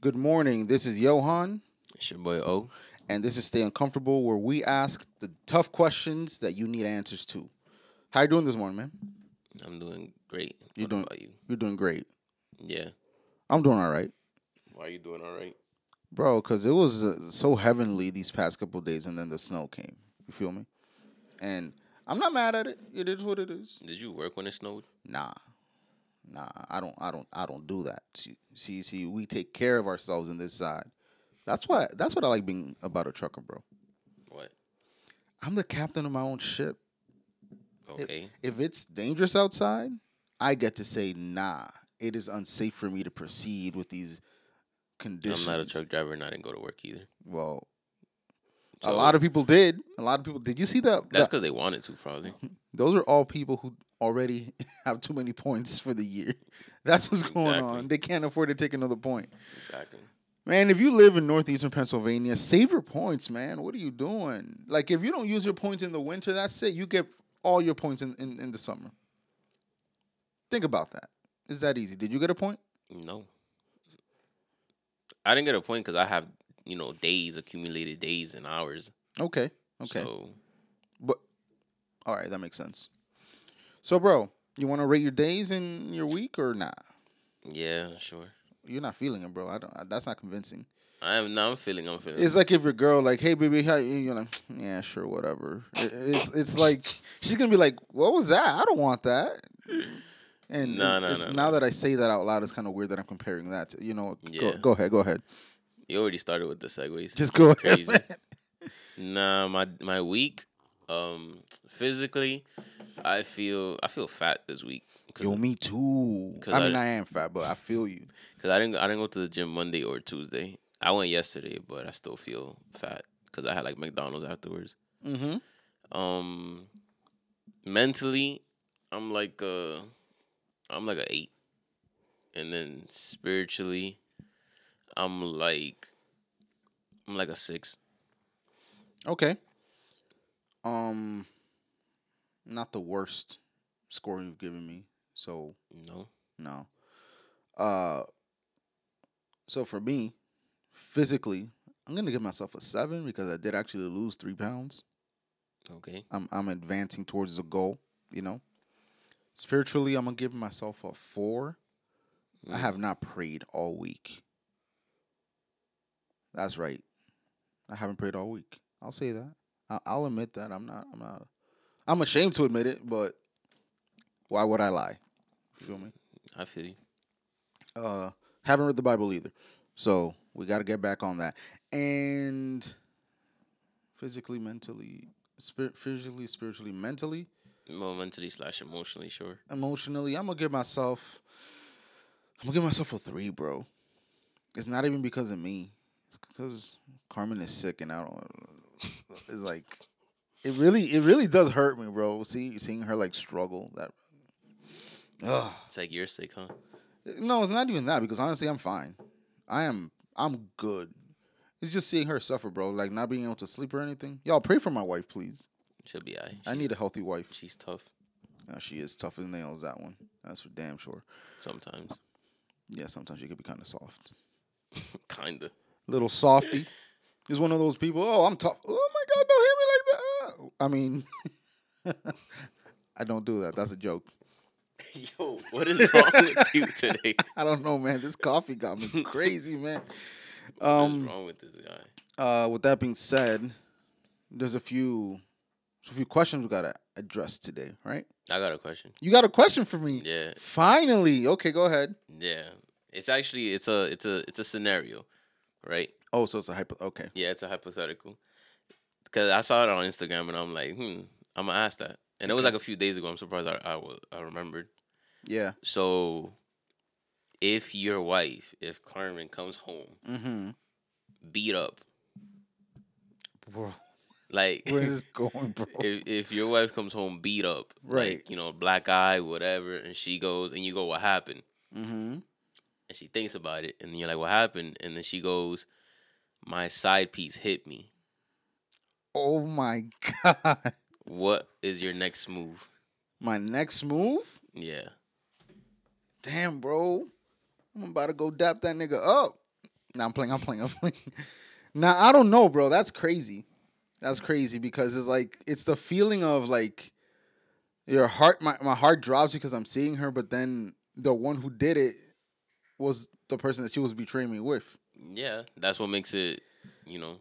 Good morning. This is Johan, It's your boy O. and this is Stay Uncomfortable, where we ask the tough questions that you need answers to. How you doing this morning, man? I'm doing great. You what doing- about you? You're doing great. Yeah. I'm doing all right, Why are you doing all right? bro. Because it was uh, so heavenly these past couple days, and then the snow came. You feel me? And I'm not mad at it. It is what it is. Did you work when it snowed? Nah, nah. I don't. I don't. I don't do that. See, see, see we take care of ourselves in this side. That's what. That's what I like being about a trucker, bro. What? I'm the captain of my own ship. Okay. If it's dangerous outside, I get to say, nah, it is unsafe for me to proceed with these conditions. I'm not a truck driver and I didn't go to work either. Well, a lot of people did. A lot of people did. You see that? That's that- because they wanted to, probably. those are all people who already have too many points for the year. That's what's going Exactly. on. They can't afford to take another point. Exactly. Man, if you live in northeastern Pennsylvania, save your points, man. What are you doing? Like, if you don't use your points in the winter, that's it. You get all your points in, in, in the summer. Think about that. Is that easy? Did you get a point? No. I didn't get a point because I have, you know, days, accumulated days and hours. Okay. Okay. So, But all right, that makes sense. So, bro, you want to rate your days in your week or not? yeah, sure. You're not feeling it, bro. I don't. That's not convincing. I am now I'm feeling I'm feeling It's like if your girl like, hey, baby, how you? You're like, yeah, sure, whatever. It- It's it's like she's gonna be like, what was that? I don't want that. And No, it's, no, it's- no, now no. that I say that out loud, it's kind of weird that I'm comparing that. to You know, go, Yeah. go ahead, go ahead, you already started with the segues. just go ahead. Crazy. Nah, my my week, um, physically, I feel I feel fat this week. Yo, me too. I mean, I- I am fat, but I feel you. Cause I didn't I didn't go to the gym Monday or Tuesday. I went yesterday, but I still feel fat because I had like McDonald's afterwards. Mm-hmm. Um, mentally, I'm like uh, I'm like a eight, and then spiritually, I'm like, I'm like a six. Okay. Um, not the worst score you've given me. So No, no. Uh, so for me, physically, I'm gonna give myself a seven because I did actually lose three pounds. okay, I'm I'm advancing towards the goal. You know. Spiritually, I'm gonna give myself a four. I Mm. have not prayed all week. That's right. I haven't prayed all week. I'll say that. I'll admit that. I'm not. I'm not. I'm ashamed to admit it, but why would I lie? You feel me? I feel you. Uh, haven't read the Bible either, so we got to get back on that. And physically, mentally, spirit, physically, spiritually, mentally, Well, mentally slash emotionally, sure. emotionally, I'm gonna give myself. I'm gonna give myself a three, bro. It's not even because of me. It's because Carmen is sick, and I don't. It's like, it really, it really does hurt me, bro. See, seeing her like struggle. That. Ugh. It's like you're sick, huh? No, it's not even that because honestly, I'm fine. I am. I'm good. It's just seeing her suffer, bro. Like not being able to sleep or anything. Y'all pray for my wife, please. She'll be alright. I need a healthy wife. She's tough Uh, she is tough as nails. That one. That's for damn sure. sometimes. Yeah, sometimes she could be kind of soft. Kinda. Little softy. He's one of those people. Oh, I'm tough. Oh my God, don't hit me like that. I mean, I don't do that. That's a joke. Yo, what is wrong with you today? I don't know, man. This coffee got me crazy, man. What's Um, wrong with this guy? uh, with that being said, there's a few, a few questions we gotta address today, right? I got a question. You got a question for me? Yeah, Finally. Okay, go ahead. yeah. It's actually it's a it's a it's a scenario, right? Oh, so it's a hypo. Okay. Yeah, it's a hypothetical. Because I saw it on Instagram and I'm like, hmm, I'm gonna ask that. And it was Okay. like a few days ago. I'm surprised I I, wa- I remembered. Yeah. So, if your wife, if Carmen comes home Mm-hmm. beat up, Bro, like where is this going, bro? if if your wife comes home beat up, Right. like, you know, black eye, whatever, and she goes and you go, what happened? mm-hmm. And she thinks about it, and then you're like, what happened? And then she goes, my side piece hit me. Oh my god. What is your next move? My next move? Yeah. Damn, bro. I'm about to go dap that nigga up. Now I'm playing. I'm playing. I'm playing. Now I don't know, bro. That's crazy. That's crazy because it's like it's the feeling of like your heart. My my heart drops because I'm seeing her, but then the one who did it was the person that she was betraying me with. Yeah, that's what makes it. You know,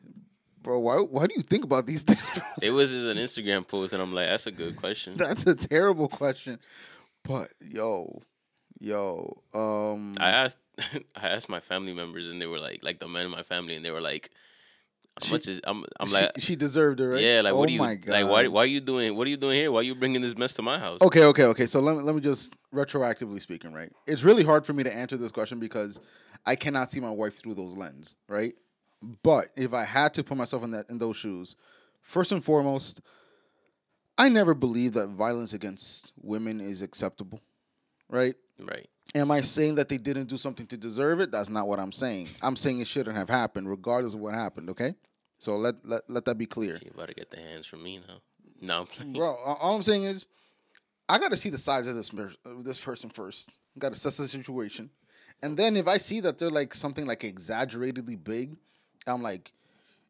Bro, why why do you think about these things? it was just an Instagram post, and I'm like, that's a good question. That's a terrible question. But yo, yo, um, I asked, I asked my family members, and they were like, like the men in my family, and they were like, how She- much is? I'm, I'm she, like, she deserved it, right? yeah, like oh what do you, my God. like why, why are you doing, what are you doing here? Why are you bringing this mess to my house? Okay, okay, okay. So let me let me just retroactively speaking, right? It's really hard for me to answer this question because I cannot see my wife through those lens, right? But if I had to put myself in that in those shoes, first and foremost, I never believed that violence against women is acceptable, right? Right. Am I saying that they didn't do something to deserve it? That's not what I'm saying. I'm saying it shouldn't have happened, regardless of what happened. Okay, so let let, let that be clear. You about to get the hands from me now. No, bro. All I'm saying is, I got to see the sides of this this person first. Got to assess the situation, and then if I see that they're like something like exaggeratedly big, I'm like,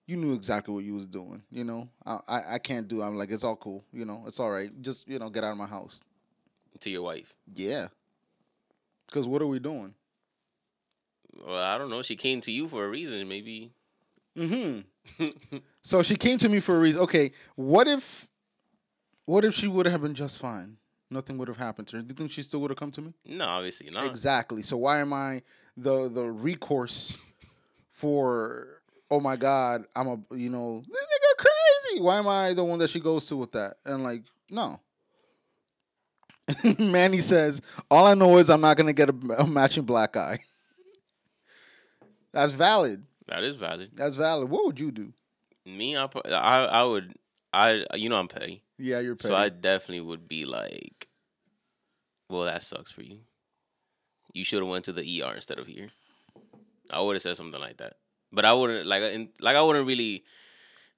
you knew exactly what you was doing. You know, I I, I can't do. I'm like, it's all cool. You know, it's all right. Just you know, get out of my house. to your wife. Yeah. Because what are we doing? Well, I don't know. She came to you for a reason. Maybe. Mm-hmm. So she came to me for a reason. Okay, what if, what if she would have been just fine? Nothing would have happened to her. Do you think she still would have come to me? No, obviously not. Exactly. So why am I the the recourse for? Oh my God, I'm a you know this nigga crazy. Why am I the one that she goes to with that? And like no. Manny says, "All I know is I'm not gonna get a, a matching black eye." That's valid. That is valid. That's valid. What would you do? Me, I, I, I would, I, you know, I'm petty, Yeah, you're petty. so I definitely would be like, well, that sucks for you. You should have went to the ER instead of here. I would have said something like that, but I wouldn't like, in, like I wouldn't really,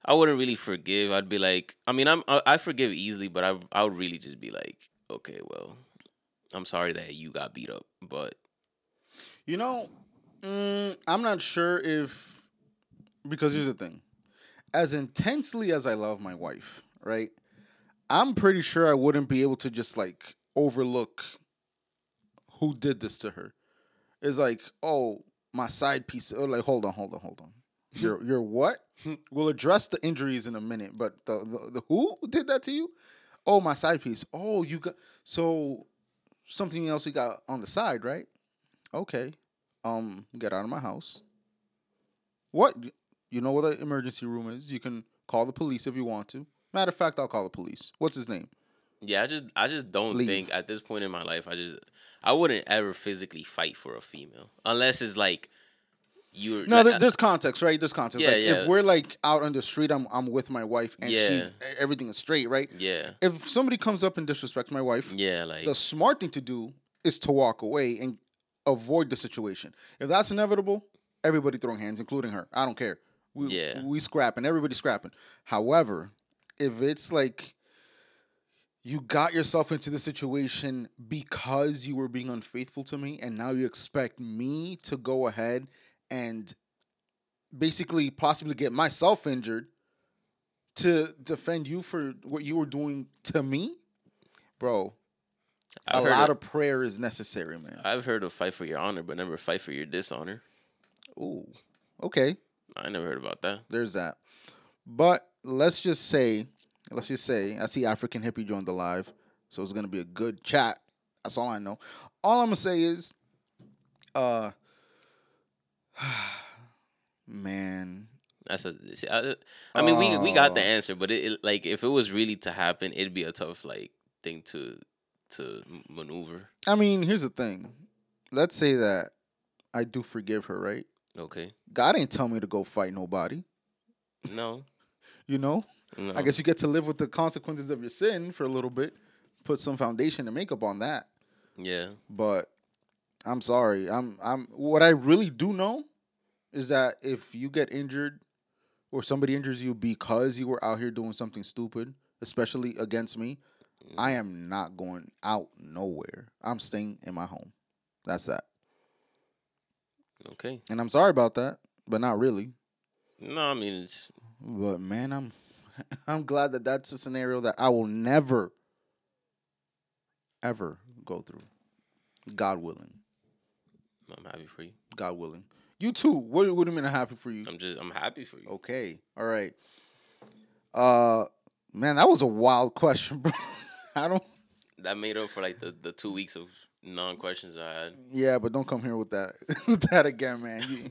I wouldn't really forgive. I'd be like, I mean, I'm, I, I forgive easily, but I, I would really just be like, okay, well, I'm sorry that you got beat up, but You know, mm, I'm not sure if because here's the thing. As intensely as I love my wife, right? I'm pretty sure I wouldn't be able to just like overlook who did this to her. It's like, oh, my side piece. Oh, like, hold on, hold on, hold on. You're you're what? we'll address the injuries in a minute, but the, the the who did that to you? Oh, my side piece. Oh, you got so something else you got on the side, right? Okay. Um, get out of my house. What? You know where the emergency room is. You can call the police if you want to. Matter of fact, I'll call the police. What's his name? Yeah, I just I just don't Leave. think at this point in my life I just I wouldn't ever physically fight for a female unless it's like you're No, like, there's context, right? There's context. Yeah, like yeah. if we're like out on the street, I'm I'm with my wife and Yeah. she's everything is straight, right? yeah If somebody comes up and disrespects my wife, yeah like the smart thing to do is to walk away and avoid the situation. If that's inevitable, everybody throwing hands, including her. I don't care. We, Yeah. we scrapping. Everybody scrapping. However, if it's like you got yourself into the situation because you were being unfaithful to me, and now you expect me to go ahead and basically possibly get myself injured to defend you for what you were doing to me, bro a I've heard lot of, of prayer is necessary, man. I've heard of fight for your honor but never fight for your dishonor. Ooh, okay, I never heard about that. there's that. But let's just say, let's just say, I see African hippie joined the live, so it's gonna be a good chat. That's all I know. All I'm gonna say is, uh, man, That's a I, I mean we we got the Oh. answer but it, it like if it was really to happen it'd be a tough like thing to to maneuver. I mean, here's the thing. Let's say that I do forgive her, right? Okay. God ain't tell me to go fight nobody. No. You know, no. I guess you get to live with the consequences of your sin for a little bit, put some foundation and makeup on that. Yeah. But I'm sorry. I'm I'm what I really do know is that if you get injured or somebody injures you because you were out here doing something stupid, especially against me, I mm. am not going out nowhere. I'm staying in my home. That's that. Okay. And I'm sorry about that, but not really. No, I mean it's But man, I'm I'm glad that that's a scenario that I will never ever go through. God willing. I'm happy for you. God willing. You too. What what do you mean I'm happy for you? I'm just I'm happy for you. Okay. All right. Uh man, that was a wild question, bro. I don't That made up for like the, the two weeks of non questions I had. Yeah, but don't come here with that with that again, man. You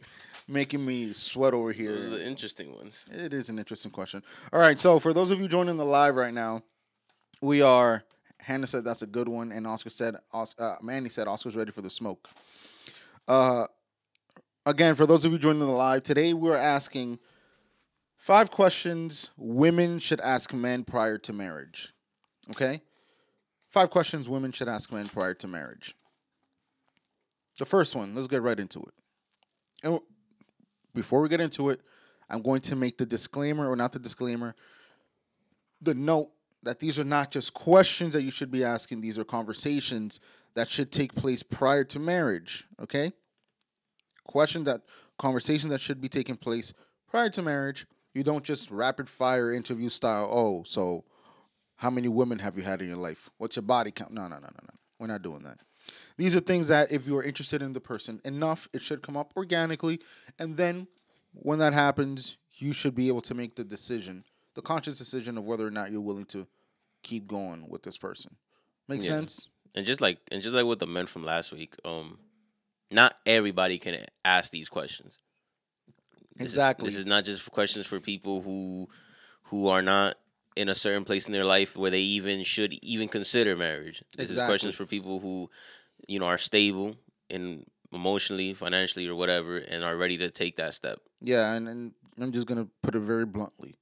making me sweat over here. Those are the interesting ones. It is an interesting question. All right, so for those of you joining the live right now, we are. Hannah said that's a good one, and Oscar said, uh, Manny said Oscar's ready for the smoke. Uh, again, for those of you joining the live today, we're asking five questions women should ask men prior to marriage. Okay, five questions women should ask men prior to marriage. The first one, let's get right into it. And before we get into it, I'm going to make the disclaimer, or not the disclaimer, the note that these are not just questions that you should be asking, these are conversations that should take place prior to marriage, okay? Questions that, conversations that should be taking place prior to marriage. You don't just rapid fire interview style, oh, so how many women have you had in your life? What's your body count? No, no, no, no, no. We're not doing that. These are things that if you are interested in the person enough, it should come up organically. And then when that happens, you should be able to make the decision, the conscious decision of whether or not you're willing to keep going with this person. Make Yeah. sense? And just like and just like with the men from last week, um, not everybody can ask these questions. This is- Exactly. this is not just for questions for people who who are not in a certain place in their life where they even should even consider marriage. This is questions for people who, you know, are stable in emotionally, financially, or whatever, and are ready to take that step. Yeah, and, and I'm just gonna put it very bluntly.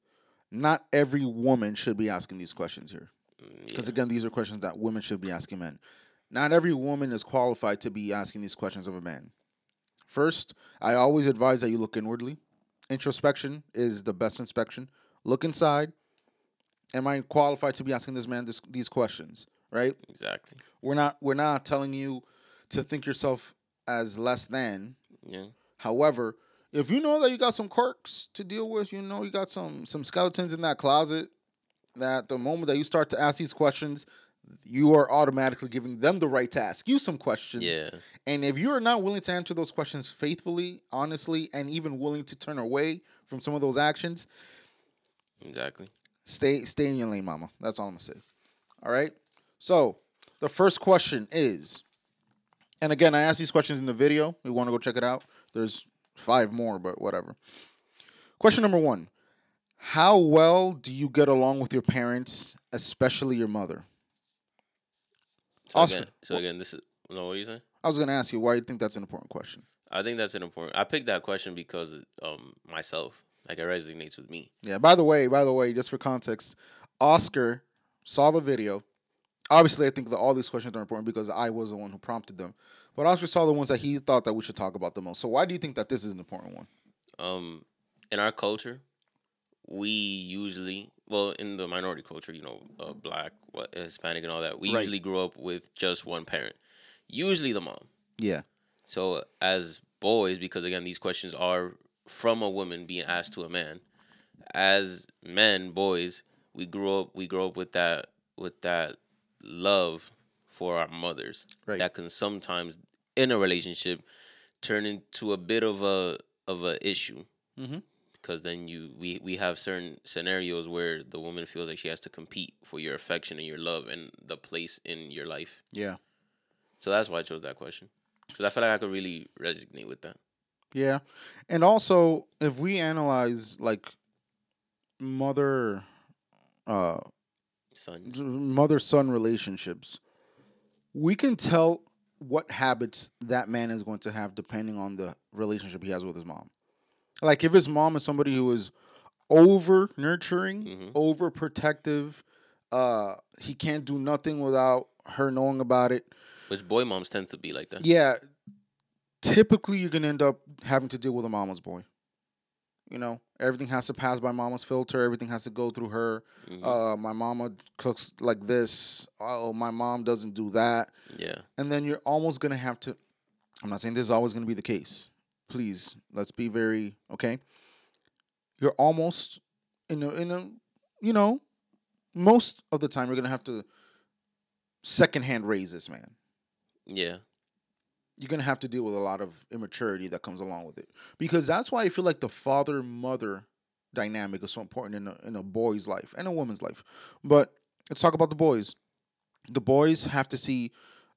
Not every woman should be asking these questions here. Mm, Because yeah. again, these are questions that women should be asking men. Not every woman is qualified to be asking these questions of a man. First, I always advise that you look inwardly. Introspection is the best inspection. Look inside. Am I qualified to be asking this man this, these questions? Right? exactly. We're not. We're not telling you to think yourself as less than. Yeah. However, if you know that you got some quirks to deal with, you know you got some some skeletons in that closet. That the moment that you start to ask these questions, you are automatically giving them the right to ask you some questions. Yeah. And if you are not willing to answer those questions faithfully, honestly, and even willing to turn away from some of those actions, Exactly. stay stay in your lane, mama. That's all I'm gonna say. All right. So the first question is, and again, I asked these questions in the video. We want to go check it out. There's five more, but whatever. Question number one: How well do you get along with your parents, especially your mother? So Oscar, again, so again, this is no. What are you saying? I was gonna ask you why you think that's an important question. I think that's an important. I picked that question because um myself, like it resonates with me. Yeah. By the way, by the way, just for context, Oscar saw the video. Obviously, I think that all these questions are important because I was the one who prompted them. But Oscar saw the ones that he thought that we should talk about the most. So why do you think that this is an important one? Um, in our culture, we usually, well, in the minority culture, you know, uh, black, what, Hispanic, and all that, we Right. usually grew up with just one parent, usually the mom. Yeah. So as boys, because again, these questions are from a woman being asked to a man. As men, boys, we grew up. We grow up with that with that love for our mothers. Right. That can sometimes, in a relationship, turn into a bit of a of a issue. Mhm. Because then you we we have certain scenarios where the woman feels like she has to compete for your affection and your love and the place in your life. Yeah. So that's why I chose that question. Because I feel like I could really resonate with that. Yeah. And also, if we analyze like mother uh Son. mother son relationships, we can tell what habits that man is going to have depending on the relationship he has with his mom. Like if his mom is somebody who is over nurturing, Mhm. over protective, uh, he can't do nothing without her knowing about it. Which boy moms tends to be like that. Yeah, typically you're gonna end up having to deal with a mama's boy. You know, everything has to pass by mama's filter. Everything has to go through her. Mhm. Uh, my mama cooks like this. Oh, my mom doesn't do that. yeah. And then you're almost gonna have to. I'm not saying this is always gonna be the case, please, let's be very okay. You're almost in a in a you know, most of the time you're gonna have to secondhand raise this man. Yeah. You're gonna have to deal with a lot of immaturity that comes along with it. Because that's why I feel like the father mother dynamic is so important in a in a boy's life and a woman's life. But let's talk about the boys. The boys have to see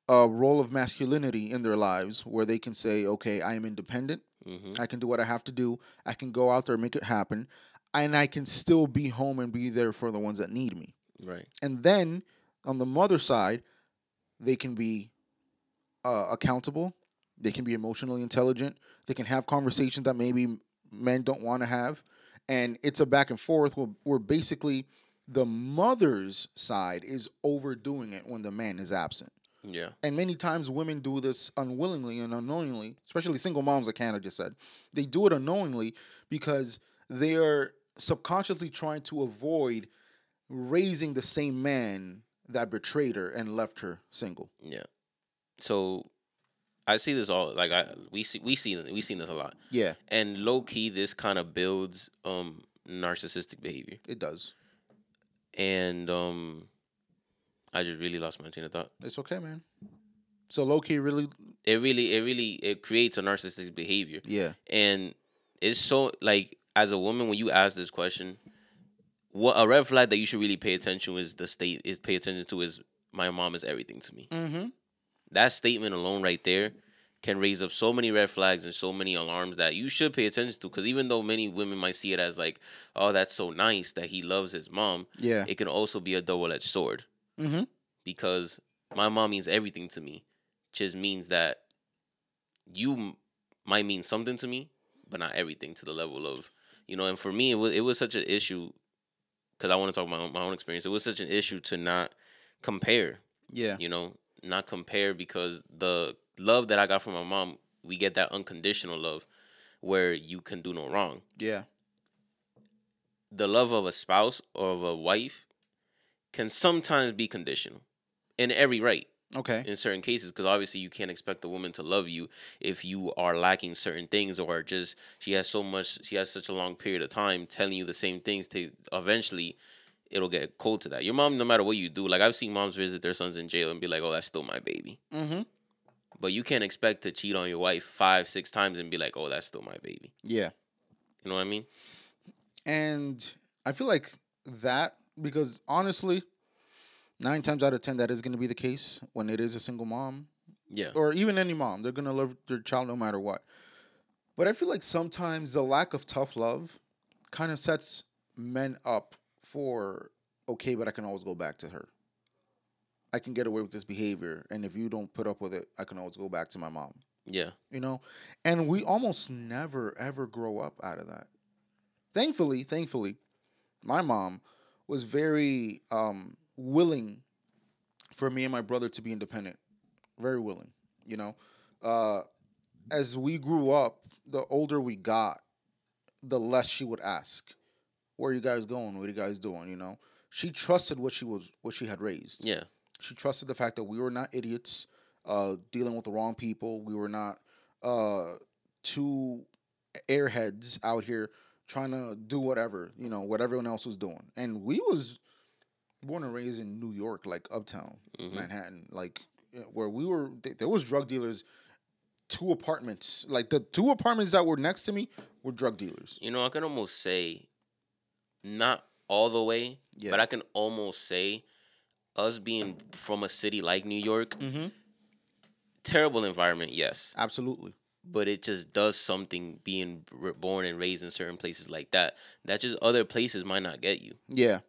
a role of masculinity in their lives where they can say, okay, I am independent. hmm I can do what I have to do. I can go out there and make it happen. And I can still be home and be there for the ones that need me. Right. And then on the mother side, they can be uh, accountable. They can be emotionally intelligent. They can have conversations that maybe men don't want to have. And it's a back and forth where, where basically the mother's side is overdoing it when the man is absent. Yeah. And many times women do this unwillingly and unknowingly, especially single moms, like Hannah just said. They do it unknowingly because they are subconsciously trying to avoid raising the same man that betrayed her and left her single. Yeah. So I see this all like I we see we see we seen this a lot. Yeah, And low key this kind of builds um narcissistic behavior. it does. And um I just really lost my train of thought. It's okay, man. So low key, really, It really it really it creates a narcissistic behavior. yeah, And it's so like as a woman when you ask this question, what a red flag that you should really pay attention is the state is pay attention to is my mom is everything to me. mm-hmm. That statement alone right there can raise up so many red flags and so many alarms that you should pay attention to because even though many women might see it as like oh that's so nice that he loves his mom yeah, it can also be a double-edged sword. Mm-hmm. because my mom means everything to me just means that you m- might mean something to me but not everything to the level of you know and for me it was, it was such an issue because i want to talk about my own, my own experience it was such an issue to not compare yeah, you know, not compare because the love that I got from my mom, we get that unconditional love where you can do no wrong. yeah, The love of a spouse or of a wife can sometimes be conditional in every right okay, in certain cases because obviously you can't expect a woman to love you if you are lacking certain things or just she has so much she has such a long period of time telling you the same things to eventually it'll get cold to that your mom no matter what you do like i've seen moms visit their sons in jail and be like oh that's still my baby mm-hmm. but you can't expect to cheat on your wife five six times and be like oh that's still my baby yeah. you know what i mean And I feel like that because honestly, nine times out of ten, that is going to be the case when it is a single mom yeah or even any mom. They're going to love their child no matter what. But I feel like sometimes the lack of tough love kind of sets men up for okay, but I can always go back to her. I can get away with this behavior, and if you don't put up with it, I can always go back to my mom. yeah You know, and we almost never ever grow up out of that. Thankfully, thankfully, my mom was very um, willing for me and my brother to be independent. Very willing, you know. Uh, as we grew up, the older we got, the less she would ask, "Where are you guys going? What are you guys doing?" You know. She trusted what she was, what she had raised. yeah She trusted the fact that we were not idiots, uh, dealing with the wrong people. We were not uh, two airheads out here trying to do whatever, you know, what everyone else was doing. And we was born and raised in New York, like uptown Mhm. Manhattan, like where we were. th- There was drug dealers. Two apartments, like the two apartments that were next to me, were drug dealers. you know i can almost say not all the way Yeah. but i can almost say us being from a city like new york Mm-hmm. terrible environment, yes, Absolutely. but it just does something being born and raised in certain places like that. That just other places might not get you. Yeah.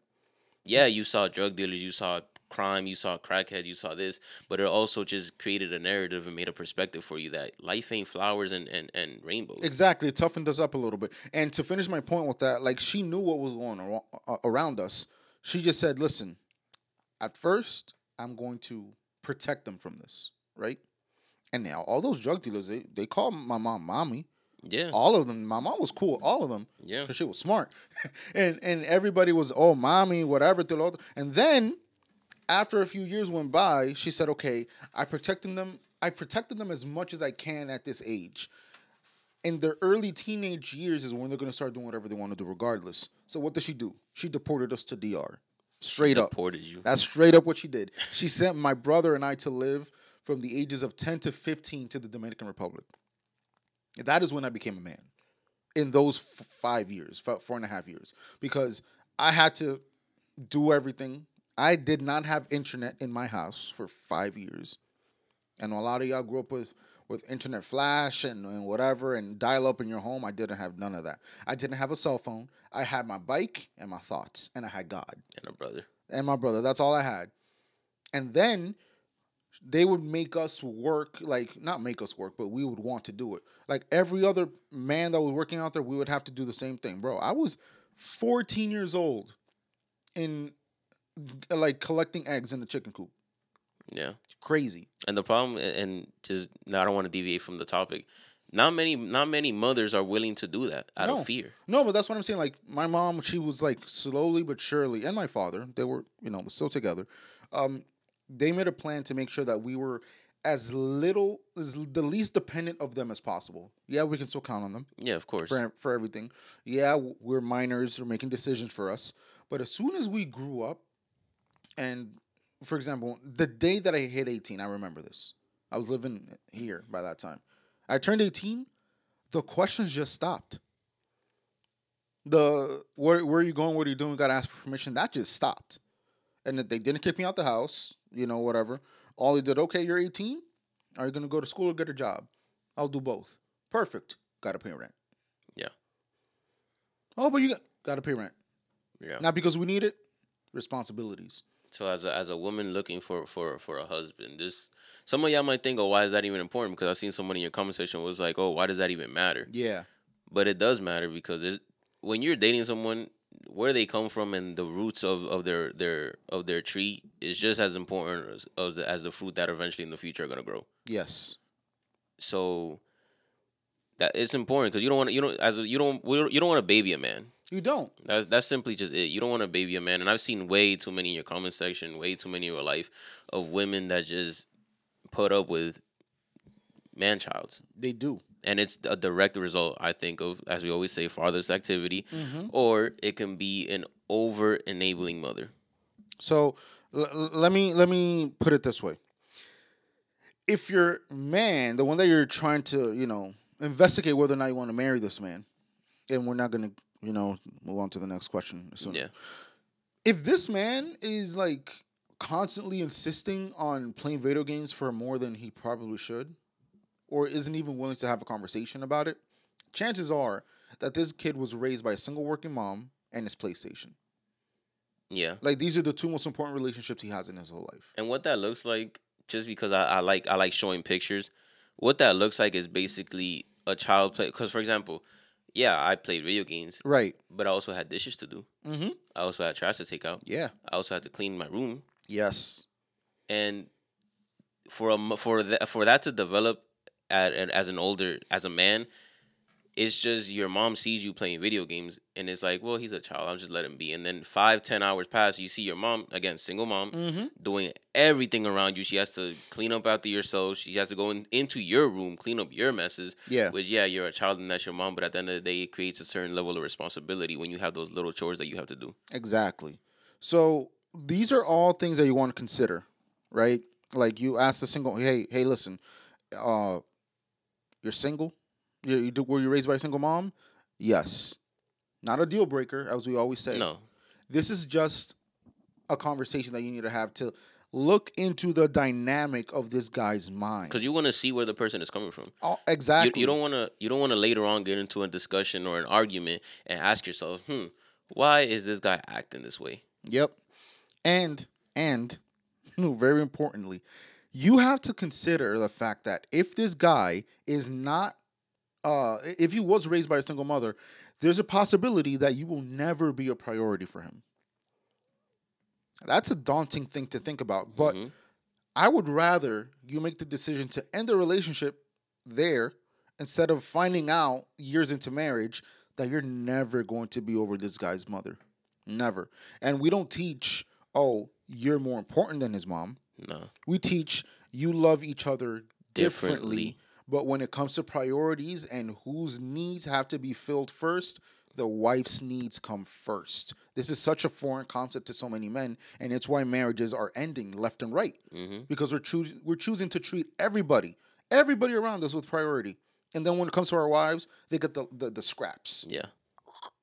Yeah, you saw drug dealers, you saw crime, you saw crackhead, you saw this, but it also just created a narrative and made a perspective for you that life ain't flowers and and, and rainbows. Exactly, it toughened us up a little bit. And to finish my point with that, like she knew what was going on ar- uh, around us. She just said, "Listen, at first, I'm going to protect them from this, right?" And now all those drug dealers, they they call my mom mommy. Yeah, All of them. My mom was cool. All of them. yeah, because she was smart, and and everybody was oh mommy whatever and then after a few years went by, she said okay I protected them I protected them as much as I can at this age. in their early teenage years is when they're gonna start doing whatever they want to do, regardless. So what does she do? She deported us to DR. Straight up. Deported you. That's straight up what she did. She sent my brother and I to live from the ages of 10 to 15 to the Dominican Republic. That is when I became a man. In those f- five years, f- four and a half years, because I had to do everything. I did not have internet in my house for five years. And a lot of y'all grew up with with internet flash and, and whatever and dial up in your home. I didn't have none of that. I didn't have a cell phone. I had my bike and my thoughts, and I had God and a brother. and my brother. That's all I had. And then they would make us work, like not make us work, but we would want to do it. Like every other man that was working out there, we would have to do the same thing, bro. I was 14 years old in like collecting eggs in the chicken coop. Yeah. Crazy. And the problem, and just now, I don't want to deviate from the topic. Not many, not many mothers are willing to do that out No. of fear. No, but that's what I'm saying. Like my mom, she was like slowly but surely, and my father, they were, you know, still together. Um, they made a plan to make sure that we were as little, as the least dependent of them as possible. Yeah, we can still count on them Yeah, of course. for for everything. Yeah, we're minors, they're making decisions for us. But as soon as we grew up, and for example, the day that I hit 18, I remember this. I was living here by that time. I turned 18, the questions just stopped. The where where are you going? What are you doing? Got to ask for permission. That just stopped, and that they didn't kick me out the house. You know, whatever. All they did, okay, you're 18. Are you gonna go to school or get a job? I'll do both. Perfect. Got to pay rent. Yeah. Oh, but you got, got to pay rent. Yeah. Not because we need it. Responsibilities. So as a as a woman looking for for for a husband, this some of y'all might think, oh, why is that even important? Because I've seen someone in your conversation was like, oh, why does that even matter? Yeah. But it does matter because when you're dating someone, where they come from and the roots of, of their their of their tree is just as important as as the, as the fruit that eventually in the future are gonna grow. Yes. So that it's important because you don't want you don't as a, you don't- you don't want to baby a man. You don't. That's that's simply just it. You don't want to baby a man, and I've seen way too many in your comment section, way too many in your life of women that just put up with man childs, They do. and it's a direct result, I think, of as we always say, father's activity, Mm-hmm. or it can be an over enabling mother. So l- let me let me put it this way. If your man, the one that you're trying to, you know, investigate whether or not you want to marry this man, and we're not gonna, you know, move on to the next question soon. Yeah, If this man is like constantly insisting on playing video games for more than he probably should, or isn't even willing to have a conversation about it, chances are that this kid was raised by a single working mom and his PlayStation. yeah. Like these are the two most important relationships he has in his whole life. And what that looks like, just because I, I like I like showing pictures, what that looks like is basically a child play. Because for example, yeah, I played video games, Right. but I also had dishes to do. Mm-hmm. I also had trash to take out. Yeah. I also had to clean my room, Yes. and for a for that for that to develop at, at as an older as a man, it's just your mom sees you playing video games, and it's like, well, he's a child. I'll just let him be. And then five ten hours pass, you see your mom again, single mom, Mm-hmm. doing everything around you. She has to clean up after yourself. She has to go in, into your room, clean up your messes. Yeah. Which yeah, you're a child and that's your mom, but at the end of the day, it creates a certain level of responsibility when you have those little chores that you have to do. Exactly. So these are all things that you want to consider, right? Like you ask the single, hey, hey, listen, uh, you're single. You, were you raised by a single mom? Yes. Not a deal breaker, as we always say. No, This is just a conversation that you need to have to look into the dynamic of this guy's mind. because you want to see where the person is coming from. Oh, exactly. you don't want to. You don't want to later on get into a discussion or an argument and ask yourself, "Hmm, why is this guy acting this way?" Yep. And and very importantly, you have to consider the fact that if this guy is not uh if he was raised by a single mother, there's a possibility that you will never be a priority for him. That's a daunting thing to think about, but Mhm. I would rather you make the decision to end the relationship there instead of finding out years into marriage that you're never going to be over this guy's mother. Never. And we don't teach, oh, you're more important than his mom. no, We teach you love each other differently, Differently. But when it comes to priorities and whose needs have to be filled first, the wife's needs come first. This is such a foreign concept to so many men, and it's why marriages are ending left and right hmm because we're choosing we're choosing to treat everybody, everybody around us with priority. And then when it comes to our wives, they get the the, the scraps. Yeah.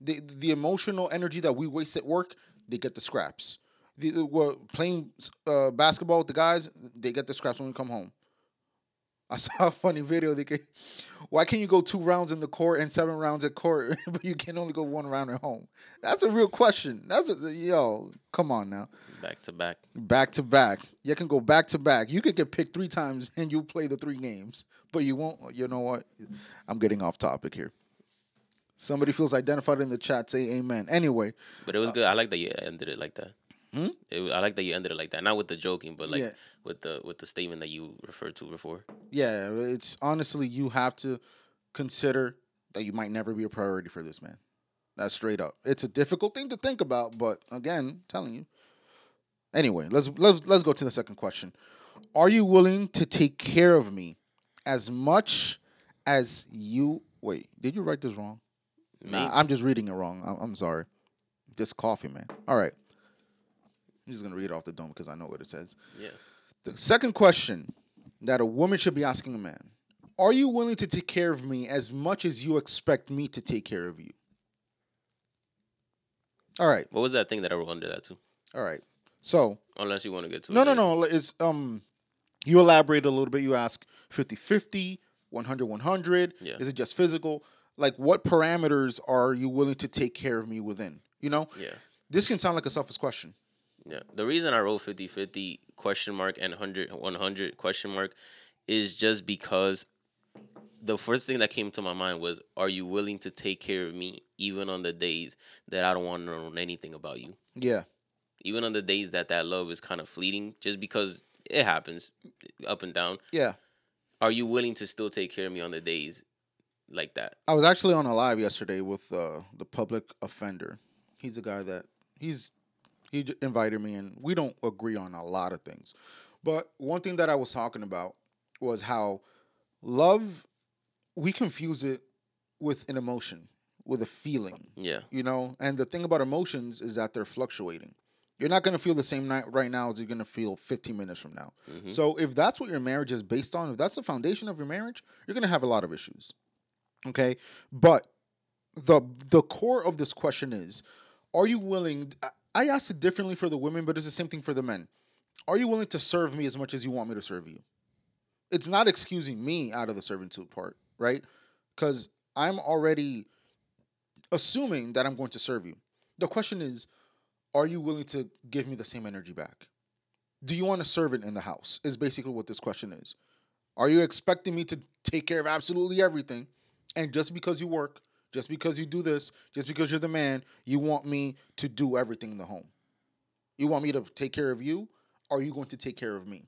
The the emotional energy that we waste at work, they get the scraps. The, the playing uh, basketball with the guys, they get the scraps when we come home. I saw a funny video. They can, why can't you go two rounds in the court and seven rounds at court, but you can only go one round at home? That's a real question. That's a yo. Come on now Back to back. back to back. You can go back to back. You could get picked three times and you play the three games, but you won't. You know what? I'm getting off topic here. Somebody feels identified in the chat. Say amen. Anyway, But it was uh, good. I like that you ended it like that. Hmm? It, I like that you ended it like that. Not with the joking, but like Yeah. with the with the statement that you referred to before. yeah, it's honestly you have to consider that you might never be a priority for this man. That's straight up. It's a difficult thing to think about, but again, telling you. Anyway, let's let's let's go to the second question. Are you willing to take care of me as much as you wait, did you write this wrong? Nah, I'm just reading it wrong. I'm, I'm sorry. Just coffee, man. All right. I'm just gonna read it off the dome because I know what it says. Yeah. The second question that a woman should be asking a man Are you willing to take care of me as much as you expect me to take care of you? All right. What was that thing that I wrote under that too? All right. So, Unless you want to get to no, it. no, no. It's, um, you elaborate a little bit. You ask 50 50, 100 100. Yeah. Is it just physical? Like, what parameters are you willing to take care of me within? You know, Yeah. this can sound like a selfish question. Yeah. The reason I wrote 50-50 question mark and 100 100 question mark is just because the first thing that came to my mind was are you willing to take care of me even on the days that I don't want to know anything about you? Yeah. Even on the days that that love is kind of fleeting just because it happens up and down. Yeah. Are you willing to still take care of me on the days like that? I was actually on a live yesterday with uh, the public offender. He's a guy that he's he j- invited me, and we don't agree on a lot of things. But one thing that I was talking about was how love we confuse it with an emotion, with a feeling, Yeah. you know. And the thing about emotions is that they're fluctuating. You're not going to feel the same night right now as you're going to feel 15 minutes from now. Mhm. So if that's what your marriage is based on, if that's the foundation of your marriage, you're going to have a lot of issues. Okay? But the the core of this question is are you willing I- asked it differently for the women, but it's the same thing for the men. Are you willing to serve me as much as you want me to serve you? It's not excusing me out of the servitude part, right? Cuz I'm already assuming that I'm going to serve you. The question is are you willing to give me the same energy back? Do you want a servant in the house? Is basically what this question is. Are you expecting me to take care of absolutely everything? And just because you work, just because you do this, just because you're the man, you want me to do everything in the home? You want me to take care of you? Are you going to take care of me?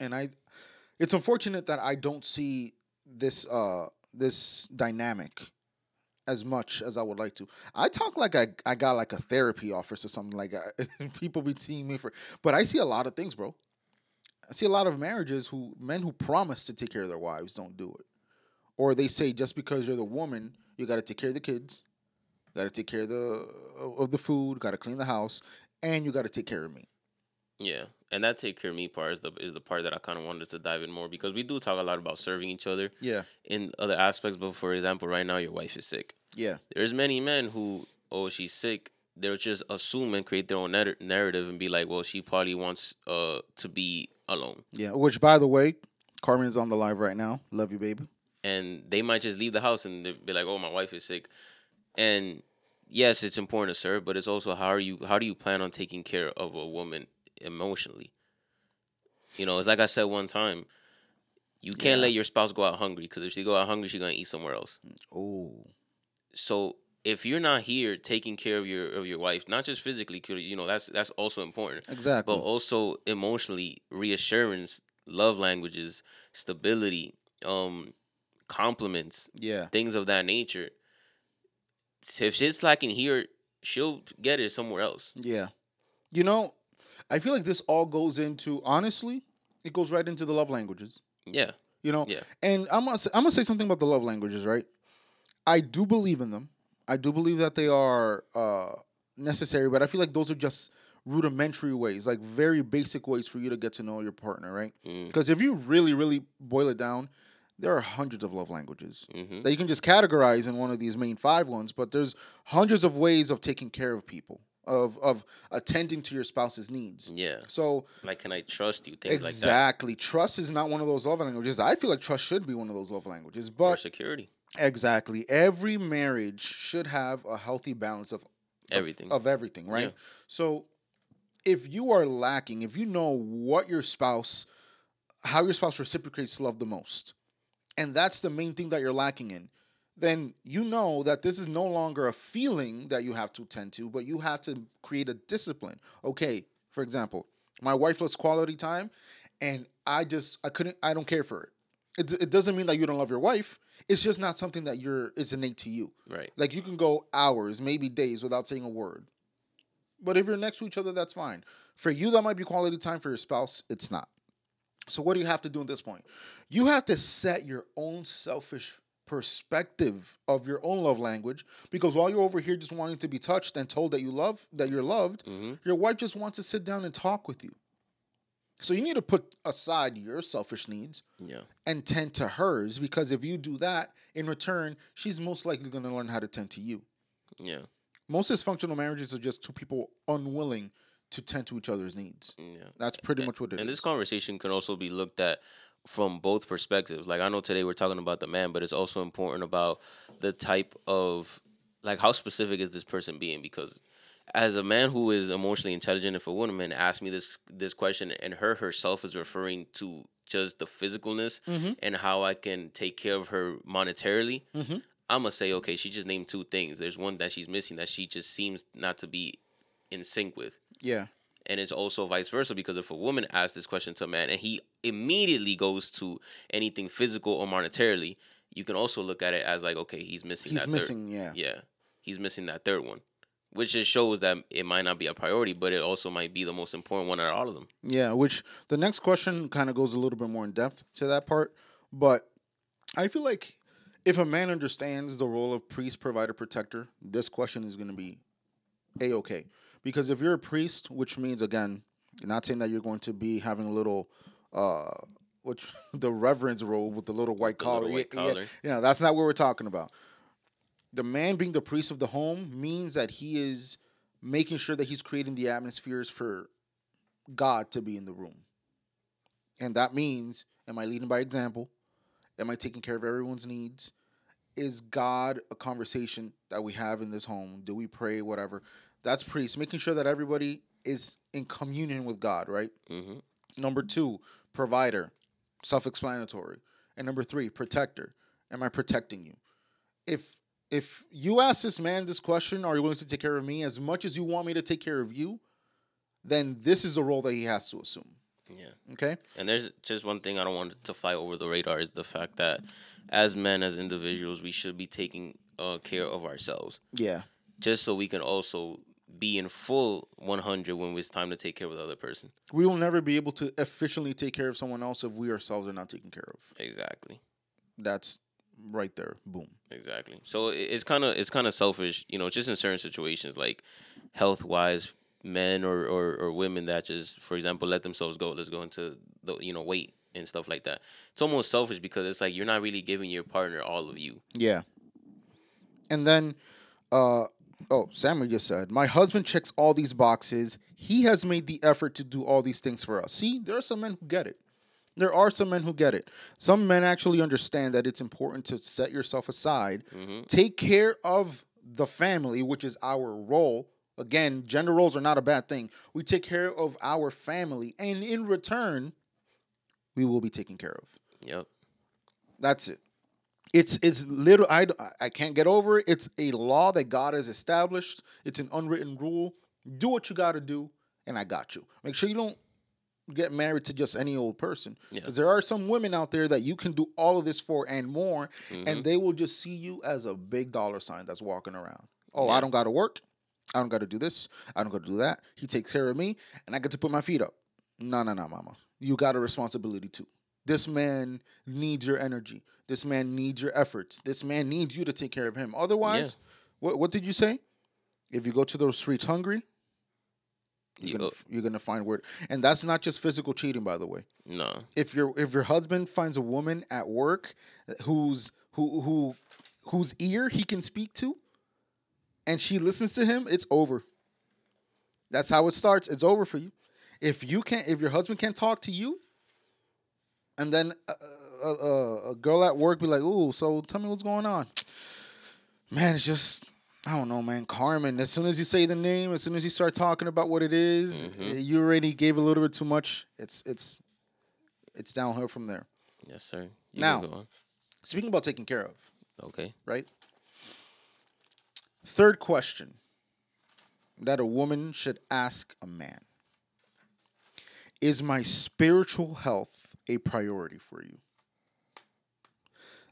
And I it's unfortunate that I don't see this uh this dynamic as much as I would like to. I talk like I, I got like a therapy office or something like I, people be seeing me for but I see a lot of things, bro. I see a lot of marriages who men who promise to take care of their wives don't do it. Or they say just because you're the woman, you got to take care of the kids, got to take care of the of the food, got to clean the house, and you got to take care of me. Yeah, and that take care of me part is the is the part that I kind of wanted to dive in more because we do talk a lot about serving each other Yeah, in other aspects. But for example, right now your wife is sick. yeah, There's many men who, oh, she's sick. They'll just assume and create their own narr- narrative and be like, well, she probably wants uh to be alone, yeah. Which, by the way, Carmen's on the live right now. Love you, baby. And they might just leave the house and be like, oh, my wife is sick, and yes, it's important to serve, but it's also how are you how do you plan on taking care of a woman emotionally? You know, it's like I said one time, you can't Yeah. let your spouse go out hungry because if she go out hungry, she's gonna eat somewhere else. Oh, So if you're not here taking care of your of your wife, not just physically, you know that's that's also important, exactly. but also emotionally, reassurance, love languages, stability, um, compliments, yeah, things of that nature. If shit's lacking here, she'll get it somewhere else. yeah. You know, I feel like this all goes into honestly, it goes right into the love languages. Yeah, You know, Yeah. and I'm gonna say, I'm gonna say something about the love languages, right? I do believe in them. I do believe that they are uh, necessary, but I feel like those are just rudimentary ways, like very basic ways for you to get to know your partner, right? Mm. Because if you really, really boil it down, there are hundreds of love languages hmm that you can just categorize in one of these main five ones, but there's hundreds of ways of taking care of people, of of attending to your spouse's needs. Yeah. So Like, can I trust you? Things like that. exactly, trust is not one of those love languages. I feel like trust should be one of those love languages, Or but security. exactly, every marriage should have a healthy balance of of- Everything. of, everything, right? Yeah. So if you are lacking, if you know what your spouse, how your spouse reciprocates love the most, and that's the main thing that you're lacking in, then you know that this is no longer a feeling that you have to tend to, but you have to create a discipline. Okay, for example, my wife loves quality time, and I just I couldn't I don't care for it. It, it doesn't mean that you don't love your wife. It's just not something that you're it's innate to you. right. Like you can go hours, maybe days without saying a word. But if you're next to each other, that's fine. For you, that might be quality time. For your spouse, it's not. So what do you have to do at this point? You have to set your own selfish perspective of your own love language because while you're over here just wanting to be touched and told that you love that you're loved, hmm your wife just wants to sit down and talk with you. So you need to put aside your selfish needs Yeah. and tend to hers because if you do that in return, she's most likely going to learn how to tend to you. Yeah. Most dysfunctional marriages are just two people unwilling to tend to each other's needs. Yeah. That's pretty much what it is. And this conversation can also be looked at from both perspectives. Like I know today we're talking about the man, but it's also important about the type of like how specific is this person being because as a man who is emotionally intelligent, if a woman asks me this this question and her herself is referring to just the physicalness Mhm. and how I can take care of her monetarily, Mhm. I'm gonna say, okay, she just named two things. There's one that she's missing that she just seems not to be in sync with yeah. and it's also vice versa because if a woman asks this question to a man and he immediately goes to anything physical or monetarily, you can also look at it as like, okay, he's missing He's that missing, yeah. third. Yeah, he's missing that third one, which just shows that it might not be a priority, but it also might be the most important one out of all of them. Yeah, which the next question kind of goes a little bit more in depth to that part. But I feel like if a man understands the role of priest, provider, protector, this question is going to be a okay. Because if you're a priest, which means again, you're not saying that you're going to be having a little, uh, which the reverend's robe with the little white The collar. little white Yeah, yeah, collar. yeah, that's not what we're talking about. The man being the priest of the home means that he is making sure that he's creating the atmospheres for God to be in the room. And that means, am I leading by example? Am I taking care of everyone's needs? Is God a conversation that we have in this home? Do we pray, whatever? That's priest, making sure that everybody is in communion with God, right? hmm Number two, provider, self explanatory. And number three, protector. Am I protecting you? If if you ask this man this question, are you willing to take care of me as much as you want me to take care of you? Then this is the role that he has to assume. Yeah. Okay? And there's just one thing I don't want to fly over the radar is the fact that as men, as individuals, we should be taking uh, care of ourselves. Yeah. just so we can also be in full 100 when it's time to take care of the other person. We will never be able to efficiently take care of someone else if we ourselves are not taken care of. Exactly. That's right there. Boom. Exactly. So it's kind of it's kind of selfish, you know, just in certain situations like health wise, men or, or or women that just, for example, let themselves go. Let's go into the you know weight and stuff like that. It's almost selfish because it's like you're not really giving your partner all of you. Yeah. And then, uh, oh, Sammy just said, My husband checks all these boxes. He has made the effort to do all these things for us. See, there are some men who get it. There are some men who get it. Some men actually understand that it's important to set yourself aside, hmm take care of the family, which is our role. Again, gender roles are not a bad thing. We take care of our family, and in return, we will be taken care of. Yep. That's it. It's it's little. I I can't get over it. It's a law that God has established. It's an unwritten rule. Do what you got to do, and I got you. Make sure you don't get married to just any old person, Yeah. because there are some women out there that you can do all of this for and more, Mhm. and they will just see you as a big dollar sign that's walking around. Oh, I don't got to work. I don't got to do this. I don't got to do that. He takes care of me, and I get to put my feet up. No, no, no, mama. You got a responsibility too. This man needs your energy. This man needs your efforts. This man needs you to take care of him. Otherwise, what what did you say? If you go to those streets hungry, you're You gonna, go- you're gonna find word. And that's not just physical cheating, by the way. No. If your if your husband finds a woman at work who's who who whose ear he can speak to, and she listens to him, it's over. That's how it starts. It's over for you. If you can't, if your husband can't talk to you, and then a, a, a, a girl at work be like, "Ooh, so tell me what's going on." Man, it's just I don't know, man. Carmen. As soon as you say the name, as soon as you start talking about what it is, Mhm. you already gave a little bit too much. It's it's it's downhill from there. Yes, sir. You Now- can go on. Speaking about taking care of, Okay. right? Third question that a woman should ask a man Is my spiritual health a priority for you?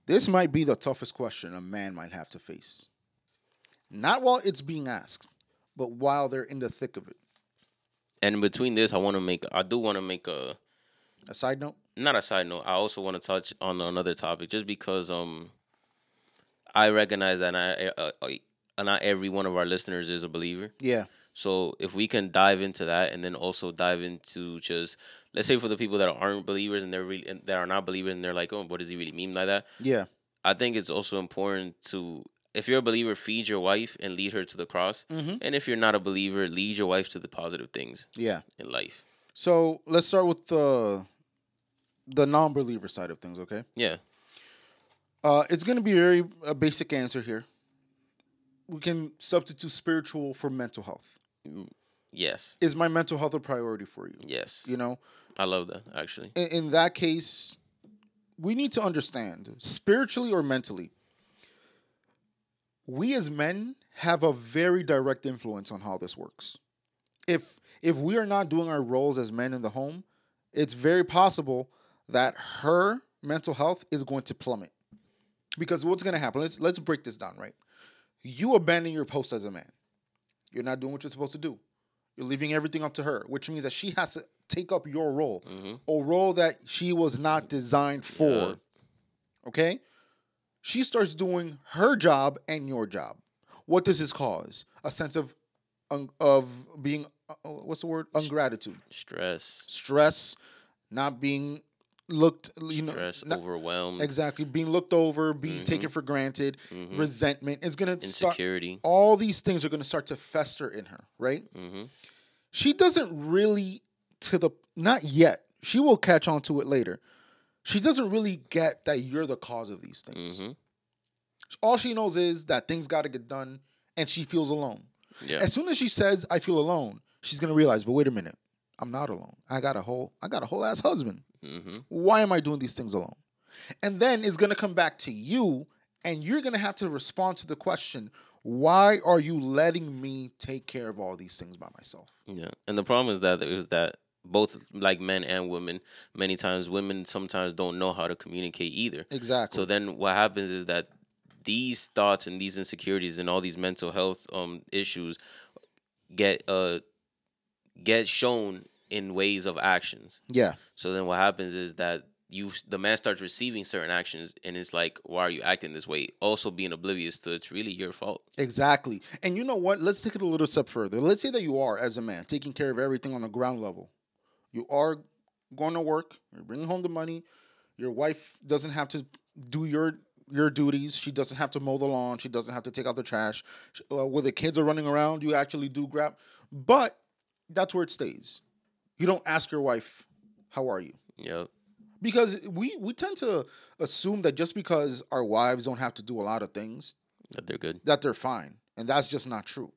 This might be the toughest question a man might have to face. Not while it's being asked, but while they're in the thick of it. And between this, I want to make. I do want to make a A side note? not a side note. I also want to touch on another topic, just because um, I recognize that not, uh, uh, not every one of our listeners is a believer. Yeah. So if we can dive into that, and then also dive into just let's say for the people that aren't believers and they're really and that are not believers and they're like, oh, what does he really mean by that? Yeah. I think it's also important to, if you're a believer, feed your wife and lead her to the cross. Mhm. And if you're not a believer, lead your wife to the positive things Yeah. in life. So let's start with the the non-believer side of things, okay? Yeah. Uh, it's going to be a very a basic answer here. We can substitute spiritual for mental health. Yes. Is my mental health a priority for you? Yes. You know, I love that actually. in, in that case, we need to understand spiritually or mentally. We as men have a very direct influence on how this works. If if we are not doing our roles as men in the home, it's very possible that her mental health is going to plummet. Because what's going to happen? Let's let's break this down, right? You abandon your post as a man. You're not doing what you're supposed to do. You're leaving everything up to her, which means that she has to take up your role, hmm a role that she was not designed for. Yeah. Okay? She starts doing her job and your job. What does this cause? A sense of un- of being uh, uh, what's the word? Ungratitude, Stress. stress, not being looked, you know, not- overwhelmed. exactly being looked over, being Mhm. taken for granted, mhm, resentment is going to start Insecurity. all these things are going to start to fester in her, right? hmm she doesn't really to the not yet she will catch on to it later she doesn't really get that you're the cause of these things hmm all she knows is that things got to get done and she feels alone Yeah. as soon as she says i feel alone she's going to realize but wait a minute i'm not alone. I got a whole i got a whole ass husband. Hmm why am i doing these things alone? And then it's going to come back to you and you're going to have to respond to the question why are you letting me take care of all these things by myself? Yeah, and the problem is that is that both like men and women, many times women sometimes don't know how to communicate either. exactly. So then what happens is that these thoughts and these insecurities and all these mental health um issues get uh get shown in ways of actions. yeah So then what happens is that you the man starts receiving certain actions and it's like why are you acting this way? Also being oblivious to it's really your fault. Exactly. And you know what? Let's take it a little step further. Let's say that you are, as a man, taking care of everything on the ground level. You are going to work, you're bringing home the money. Your wife doesn't have to do your your duties. She doesn't have to mow the lawn. She doesn't have to take out the trash. Sh- Uh, where the kids are running around, you actually do grab. But that's where it stays. You don't ask your wife, "How are you?" Yep. Because we we tend to assume that just because our wives don't have to do a lot of things, That they're good. that they're fine and that's just not true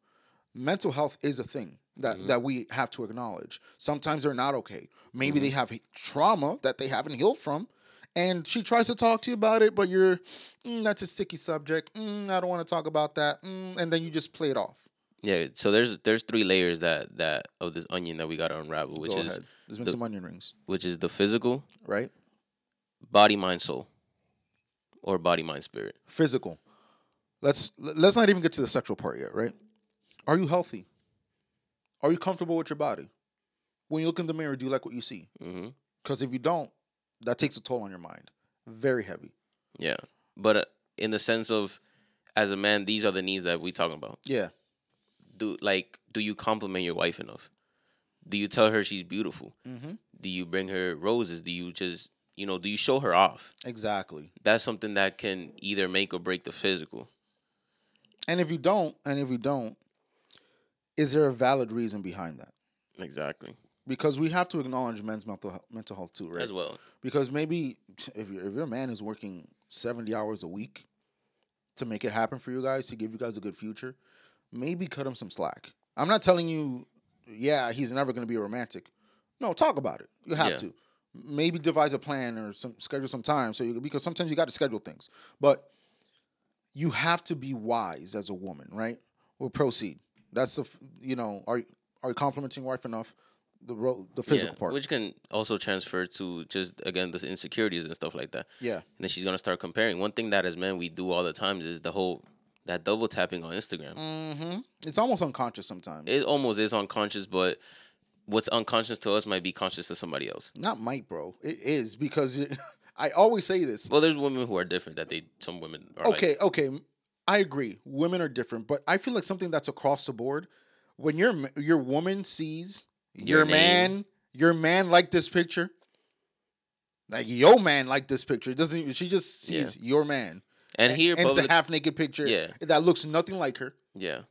mental health is a thing that Mhm. that we have to acknowledge sometimes they're not okay maybe Mm-hmm. they have trauma that they haven't healed from and she tries to talk to you about it but you're mm, that's a sticky subject mm, i don't want to talk about that mm, and then you just play it off Yeah, so there's there's three layers that that of this onion that we got to unravel, which Go is ahead. let's make the- some onion rings which is the physical, right body, mind, soul, or body, mind, spirit. physical let's let's not even get to the sexual part yet right are you healthy are you comfortable with your body when you look in the mirror do you like what you see because if you don't that takes a toll on your mind. Very heavy. Yeah, but uh, in the sense of, as a man, these are the needs that we talking about. Yeah. Do like, do you compliment your wife enough? Do you tell her she's beautiful? Mm-hmm. Do you bring her roses? Do you just, you know, do you show her off? Exactly. That's something that can either make or break the physical. And if you don't, and if you don't, is there a valid reason behind that? Exactly. Because we have to acknowledge men's mental he- mental health too, right? As well. Because maybe if you're, if your man is working seventy hours a week to make it happen for you guys to give you guys a good future, maybe cut him some slack. I'm not telling you, yeah, he's never going to be a romantic. No, talk about it. You have Yeah. to. Maybe devise a plan or some schedule some time. So you, because sometimes you got to schedule things, but you have to be wise as a woman, right? We'll proceed. That's the you know are are you complimenting wife enough? The ro- the physical Yeah, part. Which can also transfer to just again the insecurities and stuff like that. yeah. And then she's gonna start comparing. One thing that as men we do all the times is the whole that double tapping on Instagram. Mm-hmm. It's almost unconscious sometimes. It almost is unconscious, but what's unconscious to us might be conscious to somebody else. Not might, bro. It is because I always say this. Well, there's women who are different. That they some women are Okay, Like, okay. I agree. Women are different, but I feel like something that's across the board. When your your woman sees your, Your man, your man like this picture, like your man like this picture. It doesn't she just sees your man, and here and it's a half naked picture Yeah. that looks nothing like her. yeah,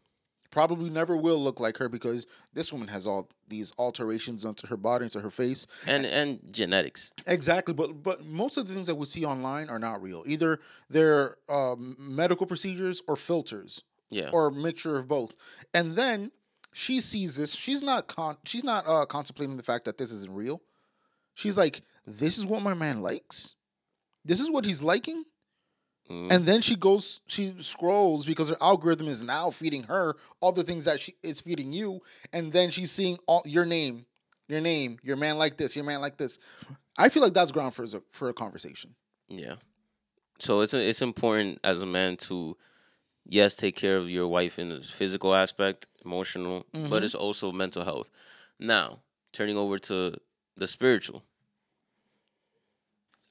Probably never will look like her because this woman has all these alterations onto her body, into her face, and and genetics. Exactly, but but most of the things that we see online are not real. Either they're um, medical procedures or filters Yeah, or a mixture of both. And then she sees this. She's not con- she's not uh, contemplating the fact that this isn't real. She's like, "This is what my man likes. This is what he's liking." Mhm. And then she goes, she scrolls because her algorithm is now feeding her all the things that she is feeding you, and then she's seeing all your name, your name, your man like this, your man like this. I feel like that's ground for a, for a conversation. Yeah. So it's it's important as a man to yes take care of your wife in the physical aspect, emotional, Mhm. but it's also mental health. Now, turning over to the spiritual.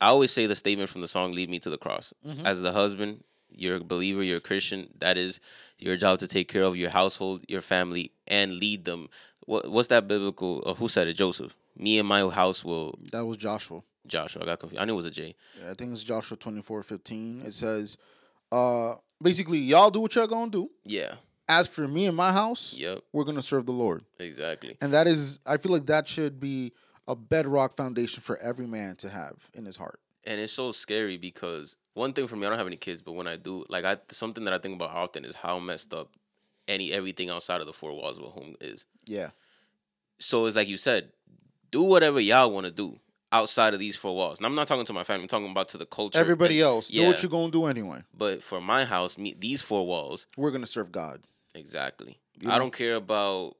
I always say the statement from the song "Lead Me to the Cross." Mhm. As the husband, you're a believer, you're a Christian. That is your job to take care of your household, your family, and lead them. What what's that biblical? Uh, who said it? Joseph. Me and my house will. That was Joshua. Joshua. I got confused. I knew it was a J. Yeah, I think it's Joshua twenty four fifteen. It says, uh, basically, y'all do what y'all gonna do. Yeah. As for me and my house, Yep. we're gonna serve the Lord. Exactly. And that is, I feel like that should be a bedrock foundation for every man to have in his heart. and it's so scary because one thing for me, I don't have any kids, but when I do, like I something that I think about often is how messed up any everything outside of the four walls of a home is. Yeah. So it's like you said, do whatever y'all want to do outside of these four walls. And I'm not talking to my family. I'm talking about to the culture. Everybody and- else, do what you're gonna do anyway. But for my house, me these four walls We're gonna serve God. exactly. You I don't care about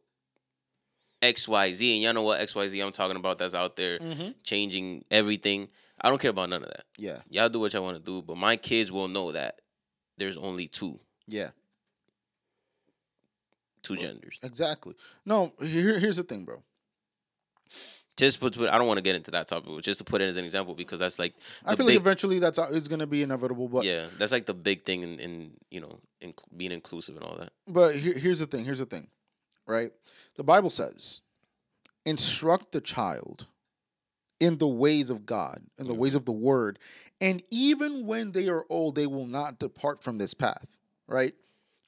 X Y Z, and y'all know what X Y Z I'm talking about. That's out there Mm-hmm. changing everything. I don't care about none of that. Yeah. Y'all do what y'all want to do, but my kids will know that there's only two Yeah. two genders. Exactly. No. Here, here's the thing, bro. Just put, I don't want to get into that topic, but just to put it as an example because that's like I feel like eventually that's is gonna be inevitable. But yeah, that's like the big thing in, in you know in being inclusive and all that. But here, here's the thing. Here's the thing, right? The Bible says, "Instruct the child in the ways of God, in the ways of the Word, and even when they are old, they will not depart from this path." Right?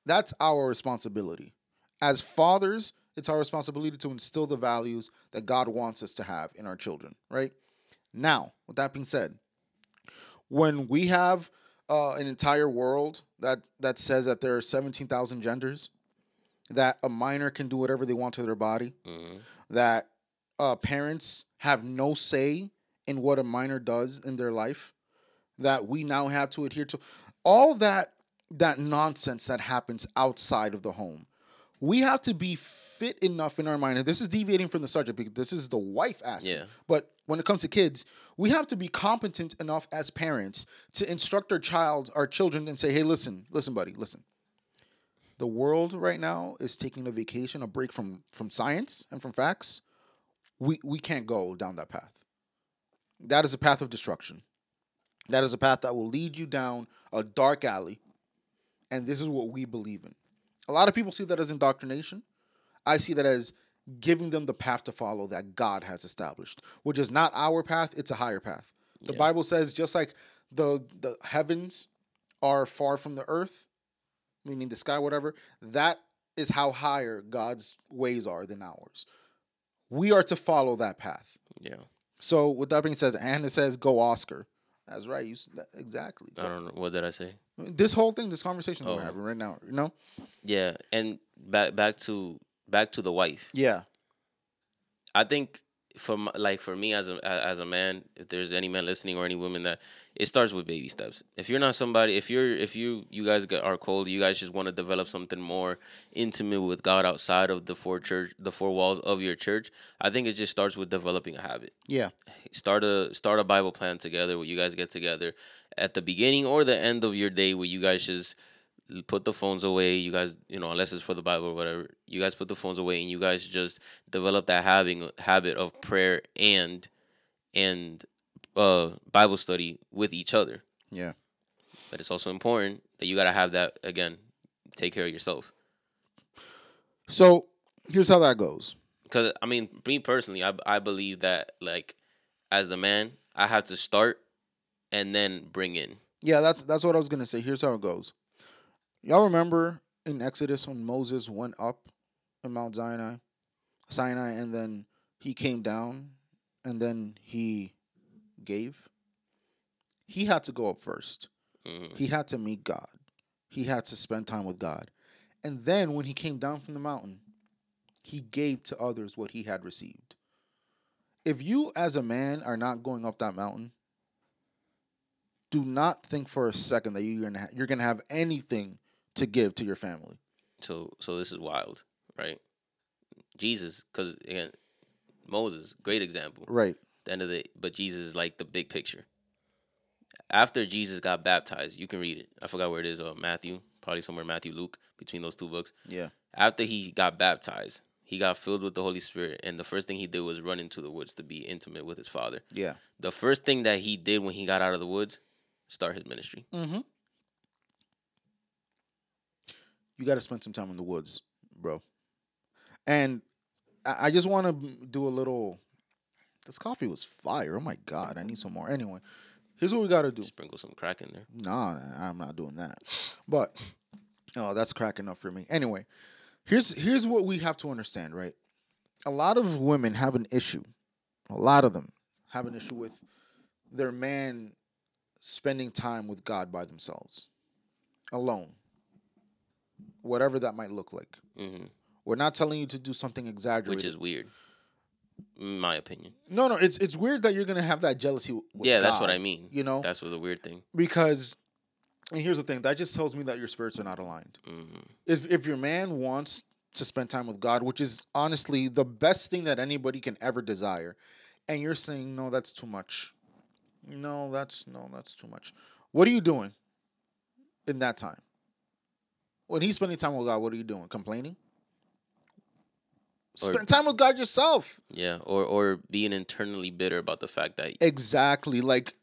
That's our responsibility as fathers. It's our responsibility to instill the values that God wants us to have in our children. Right? Now, with that being said, when we have uh, an entire world that that says that there are seventeen thousand genders, that a minor can do whatever they want to their body, hmm that uh, parents have no say in what a minor does in their life, that we now have to adhere to, all that that nonsense that happens outside of the home. We have to be fit enough in our mind, and this is deviating from the subject because this is the wife asking. Yeah. But when it comes to kids, we have to be competent enough as parents to instruct our child, our children, and say, "Hey, listen, listen, buddy, listen. The world right now is taking a vacation, a break from from science and from facts. We we can't go down that path. that is a path of destruction. That is a path that will lead you down a dark alley. And this is what we believe in. A lot of people see that as indoctrination. I see that as giving them the path to follow that God has established, which is not our path, it's a higher path. The Yeah. Bible says just like the the heavens are far from the earth, meaning the sky, whatever, that is how higher God's ways are than ours. We are to follow that path. Yeah. So with that being said, and it says go Oscar. That's right. You exactly. I don't know what did I say. This whole thing, this conversation that Oh. we're having right now, you know? Yeah, and back back to back to the wife. Yeah. I think for my, like for me as a as a man, if there's any man listening or any women that it starts with baby steps. If you're not somebody, if you're if you you guys are cold, you guys just want to develop something more intimate with God outside of the four church the four walls of your church. I think it just starts with developing a habit. Yeah. Start a start a Bible plan together where you guys get together at the beginning or the end of your day where you guys just put the phones away. You guys, you know, unless it's for the Bible or whatever, you guys put the phones away and you guys just develop that having habit of prayer and and uh Bible study with each other. Yeah. But it's also important that you gotta have that again. Take care of yourself. So here's how that goes. Because I mean, me personally, I I believe that like as the man, I have to start and then bring in. Yeah, that's that's what I was gonna say. Here's how it goes. Y'all remember in Exodus when Moses went up in Mount Sinai, Sinai, and then he came down, and then he gave. He had to go up first. hmm He had to meet God. He had to spend time with God, and then when he came down from the mountain, he gave to others what he had received. If you, as a man, are not going up that mountain, do not think for a second that you're gonna ha- you're gonna have anything to give to your family. So so this is wild, right? Jesus, because again, Moses, great example. Right. the end of the but Jesus is like the big picture. After Jesus got baptized, you can read it. I forgot where it is. Uh, Matthew, probably somewhere Matthew, Luke, between those two books. Yeah. After he got baptized, he got filled with the Holy Spirit, and the first thing he did was run into the woods to be intimate with his father. Yeah. The first thing that he did when he got out of the woods, start his ministry. Mm-hmm. You got to spend some time in the woods, bro. And I, I just want to do a little. This coffee was fire. Oh my god, I need some more. Anyway, here's what we got to do. Sprinkle some crack in there. Nah, nah, I'm not doing that. But oh, that's crack enough for me. Anyway, here's here's what we have to understand, right? A lot of women have an issue. A lot of them have an issue with their man spending time with God by themselves, alone. Whatever that might look like. hmm We're not telling you to do something exaggerated. Which is weird, in my opinion. no, no. It's it's weird that you're gonna have that jealousy. With yeah, that's what I mean. You know, That's what the weird thing. because and here's the thing that just tells me that your spirits are not aligned. hmm if if your man wants to spend time with God, which is honestly the best thing that anybody can ever desire, and you're saying no, that's too much. No, that's no, that's too much. What are you doing in that time? When he's spending time with God, what are you doing? Complaining? Or- Spend time with God yourself. Yeah, or or being internally bitter about the fact that Exactly. Like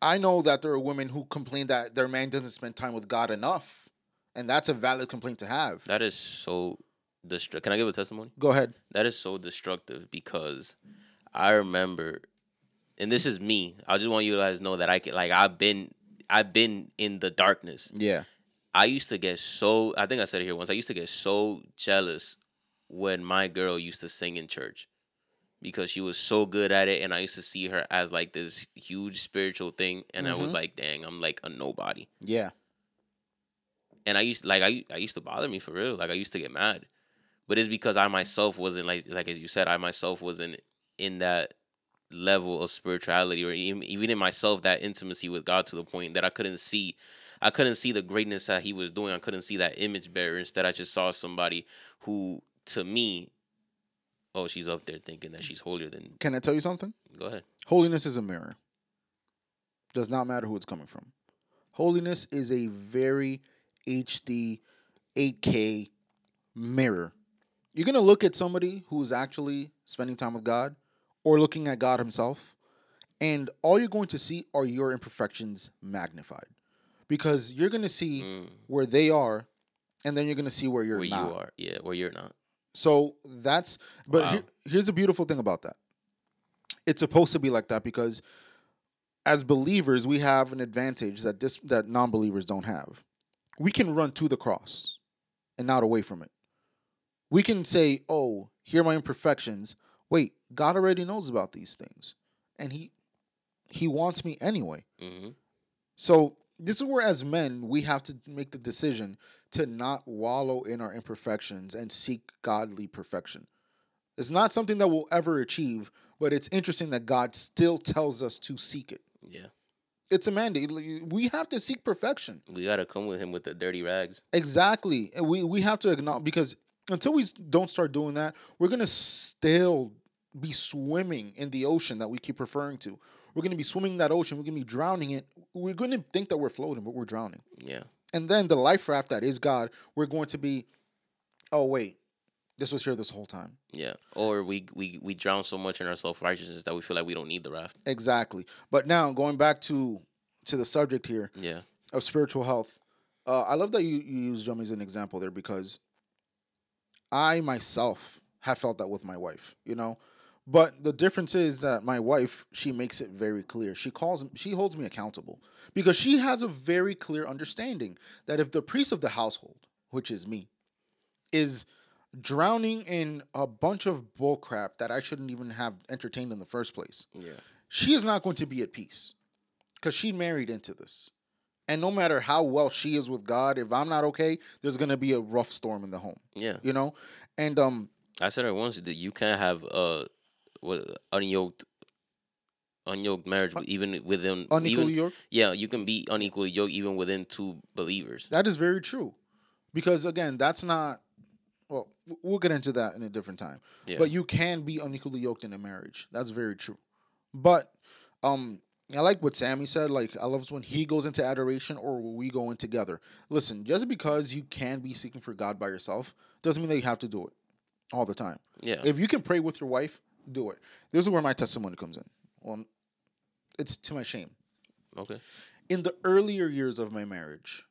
I know that there are women who complain that their man doesn't spend time with God enough. And that's a valid complaint to have. that is so destructive. Can I give a testimony? Go ahead. That is so destructive because I remember, and this is me. I just want you guys to know that I can like I've been I've been in the darkness. Yeah. I used to get so I think I said it here once. I used to get so jealous when my girl used to sing in church because she was so good at it, and I used to see her as like this huge spiritual thing, and I was Mhm. like, dang, I'm like a nobody. Yeah. and I used like I I used to bother me for real. Like I used to get mad, but it's because I myself wasn't like like as you said, I myself wasn't in that level of spirituality or even even in myself that intimacy with God to the point that I couldn't see. I couldn't see the greatness that He was doing. I couldn't see that image bearer. Instead, I just saw somebody who, to me, oh, she's up there thinking that she's holier than. Can I tell you something? Go ahead. Holiness is a mirror. Does not matter who it's coming from. Holiness is a very HD, 8K mirror. You're going to look at somebody who's actually spending time with God or looking at God Himself, and all you're going to see are your imperfections magnified, because you're going to see Mm, where they are, and then you're going to see where you're where not. you are, yeah, where you're not. So that's but Wow. here- here's a beautiful thing about that. It's supposed to be like that because as believers we have an advantage that this that non-believers don't have. We can run to the cross and not away from it. We can say, "Oh, here are my imperfections." Wait, God already knows about these things. And he he wants me anyway. hmm So this is where, as men, we have to make the decision to not wallow in our imperfections and seek godly perfection. It's not something that we'll ever achieve, but it's interesting that God still tells us to seek it. Yeah, It's a mandate. We have to seek perfection. we gotta come with him with the dirty rags. Exactly. And we we have to acknowledge because until we don't start doing that, we're gonna still be swimming in the ocean that we keep referring to. We're gonna be swimming in that ocean. We're gonna be drowning it. We're gonna think that we're floating, but we're drowning. Yeah, And then the life raft that is God, we're going to be, oh wait, this was here this whole time. yeah. Or we we we drown so much in our self righteousness that we feel like we don't need the raft. Exactly. But now going back to to the subject here Yeah, of spiritual health, uh, I love that you you use Jummy as an example there because I myself have felt that with my wife. You know. But the difference is that my wife, she makes it very clear. She calls she holds me accountable because she has a very clear understanding that if the priest of the household, which is me, is drowning in a bunch of bullcrap that I shouldn't even have entertained in the first place, yeah, she is not going to be at peace because she married into this. And no matter how well she is with God, if I'm not okay, there's going to be a rough storm in the home, yeah. you know? And um I said it once that you can't have uh what unyoked unyoked marriage even within unequal even, York, yeah you can be unequally yoked even within two believers. that is very true. Because again, that's not well, we'll get into that in a different time. Yeah, But you can be unequally yoked in a marriage. That's very true. But um I like what Sammy said. Like I love when he goes into adoration or we go in together. Listen, just because you can be seeking for God by yourself doesn't mean that you have to do it all the time. yeah, If you can pray with your wife, do it. This is where my testimony comes in. Well, it's to my shame. okay, In the earlier years of my marriage,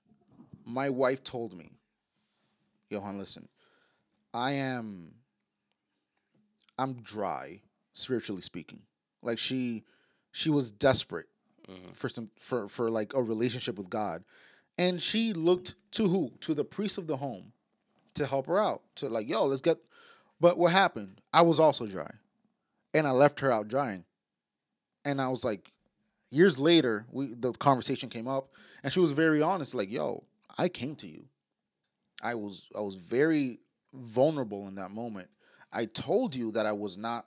my wife told me, Johan, listen, I am I'm dry, spiritually speaking. Like she she was desperate Mhm. for some for for like a relationship with God. And she looked to who? To the priest of the home to help her out. To like, yo, let's get but what happened? I was also dry. And I left her out drying. And I was like, years later, we the conversation came up and she was very honest, like, yo, I came to you. I was I was very vulnerable in that moment. I told you that I was not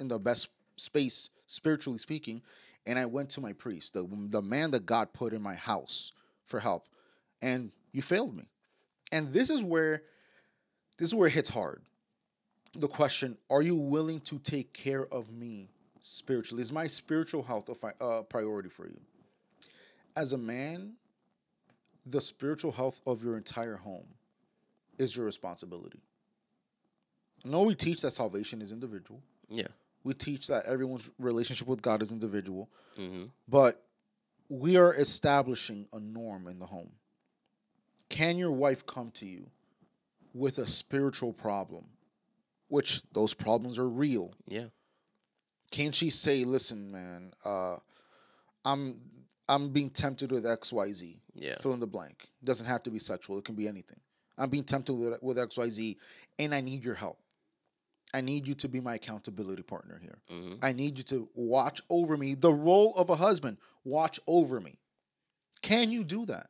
in the best space spiritually speaking, and I went to my priest, the the man that God put in my house for help, and you failed me. And this is where this is where it hits hard. The question: Are you willing to take care of me spiritually? Is my spiritual health a fi- uh, priority for you? As a man, the spiritual health of your entire home is your responsibility. I know we teach that salvation is individual. yeah, We teach that everyone's relationship with God is individual, hmm but we are establishing a norm in the home. Can your wife come to you with a spiritual problem, which those problems are real? yeah, Can she say, "Listen, man, uh, I'm I'm being tempted with X, Y, Z. yeah, Fill in the blank. It Doesn't have to be sexual. It can be anything. I'm being tempted with, with X, Y, Z, and I need your help. I need you to be my accountability partner here. hmm I need you to watch over me. The role of a husband, watch over me. Can you do that?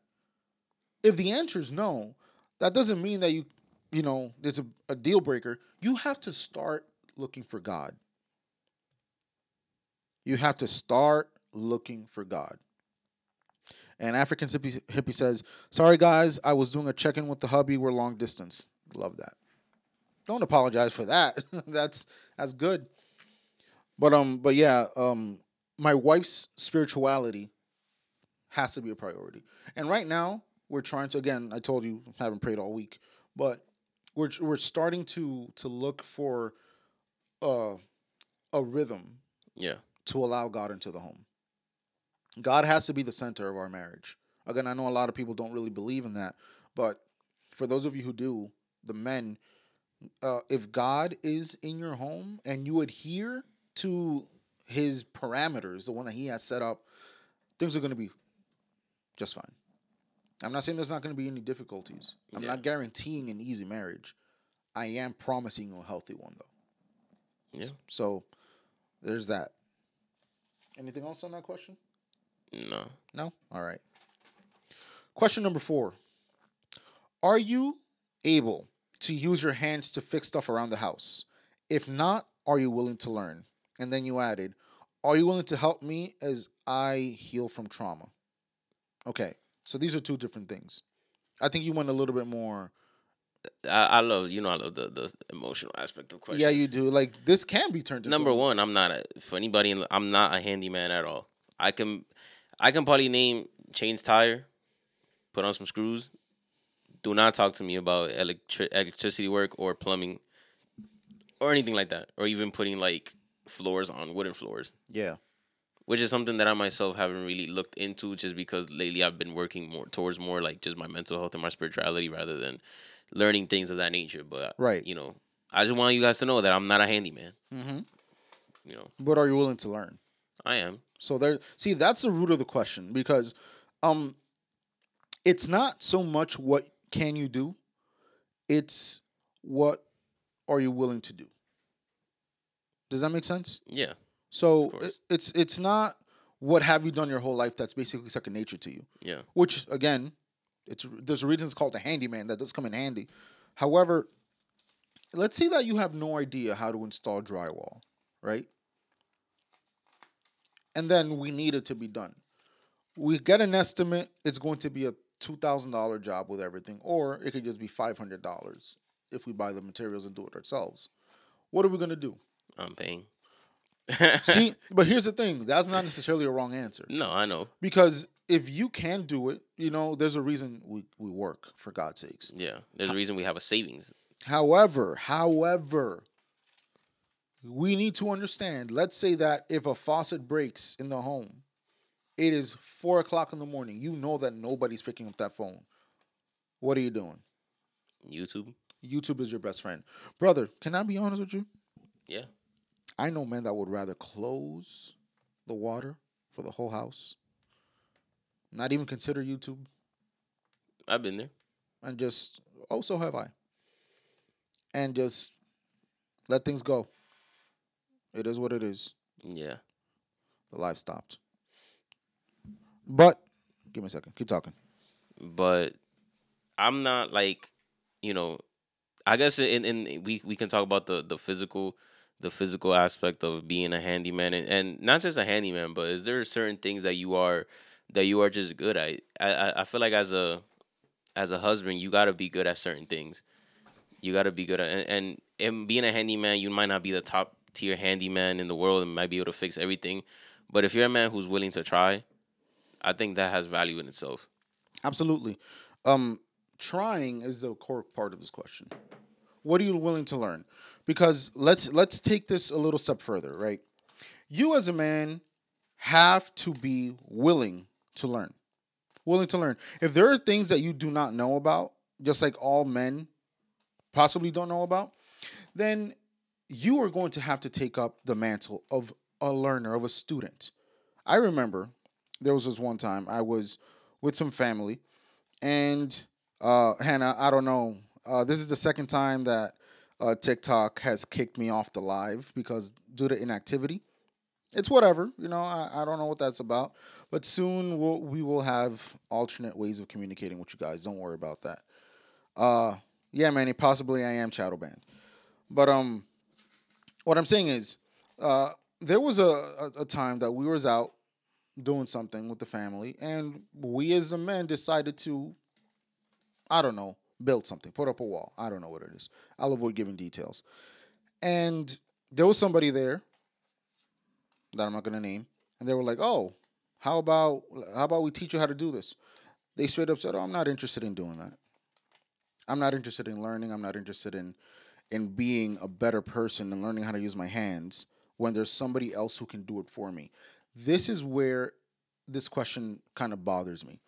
If the answer is no, that doesn't mean that you, you know, it's a, a deal breaker. You have to start looking for God. You have to start looking for God. And African hippie, hippie says, "Sorry guys, I was doing a check-in with the hubby. We're long distance. Love that. Don't apologize for that. that's that's good. But um, but yeah, um, my wife's spirituality has to be a priority. And right now, we're trying to. Again, I told you, I haven't prayed all week, but we're we're starting to to look for uh, a rhythm yeah, to allow God into the home. God has to be the center of our marriage. Again, I know a lot of people don't really believe in that, but for those of you who do, the men, uh, if God is in your home and you adhere to his parameters, the one that he has set up, things are going to be just fine. I'm not saying there's not going to be any difficulties. I'm Yeah. not guaranteeing an easy marriage. I am promising you a healthy one, though. Yeah. So there's that. Anything else on that question? No. No? All right. Question number four Are you able to use your hands to fix stuff around the house? If not, are you willing to learn? And then you added, Are you willing to help me as I heal from trauma? Okay. So these are two different things. I think you went a little bit more. I, I love you know I love the the emotional aspect of questions. Yeah, you do. Like this can be turned into Number one, I'm not a for anybody. In, I'm not a handyman at all. I can, I can probably name change tire, put on some screws. Do not talk to me about electri- electricity work or plumbing, or anything like that, or even putting like floors on wooden floors, Yeah. Which is something that I myself haven't really looked into, just because lately I've been working more towards more like just my mental health and my spirituality rather than learning things of that nature. But Right. you know, I just want you guys to know that I'm not a handyman. Mm-hmm. You know, But are you willing to learn? I am. So there see that's the root of the question because um it's not so much what can you do, it's what are you willing to do. Does that make sense? Yeah. So it, it's it's not what have you done your whole life that's basically second nature to you. Yeah. Which again, it's there's a reason it's called the handyman that does come in handy. However, let's say that you have no idea how to install drywall, right? And then we need it to be done. We get an estimate, it's going to be a two thousand dollar job with everything, or it could just be five hundred dollars if we buy the materials and do it ourselves. What are we gonna do? I'm paying. See, but here's the thing: that's not necessarily a wrong answer no, I know. because if you can do it, you know, there's a reason we, we work for God's sakes. Yeah. There's a reason we have a savings. However, however, we need to understand. Let's say that if a faucet breaks in the home, it is four o'clock in the morning. You know that nobody's picking up that phone. What are you doing? YouTube. YouTube is your best friend, brother. Can I be honest with you? Yeah. I know men that would rather close the water for the whole house, not even consider YouTube, I've been there. and just oh, so have I, and just let things go. It is what it is. Yeah. The life stopped. But give me a second. Keep talking. But I'm not like, you know, I guess in, in we we can talk about the the physical the physical aspect of being a handyman and, and not just a handyman, but is there certain things that you are that you are just good at? I, I, feel like as a as a husband, you gotta be good at certain things. You gotta be good at and, and, and being a handyman, you might not be the top tier handyman in the world and might be able to fix everything. But if you're a man who's willing to try, I think that has value in itself. Absolutely. Um, trying is the core part of this question. What are you willing to learn? Because let's let's take this a little step further, right? You as a man have to be willing to learn. Willing to learn. If there are things that you do not know about, just like all men possibly don't know about, then you are going to have to take up the mantle of a learner, of a student. I remember there was this one time I was with some family, and uh, Hannah, I don't know. Uh, this is the second time that uh, TikTok has kicked me off the live because due to inactivity. It's whatever, you know. I, I don't know what that's about, but soon we'll, we will have alternate ways of communicating with you guys. Don't worry about that. Uh, yeah, Manny, possibly I am shadow banned, but um, what I'm saying is, uh, there was a, a, a time that we was out doing something with the family, and we as the men decided to, I don't know, build something, put up a wall. I don't know what it is. I'll avoid giving details. And there was somebody there that I'm not gonna name, and they were like, "Oh, how about how about we teach you how to do this?" They straight up said, "Oh, I'm not interested in doing that. I'm not interested in learning. I'm not interested in in being a better person and learning how to use my hands when there's somebody else who can do it for me? This is where this question kind of bothers me.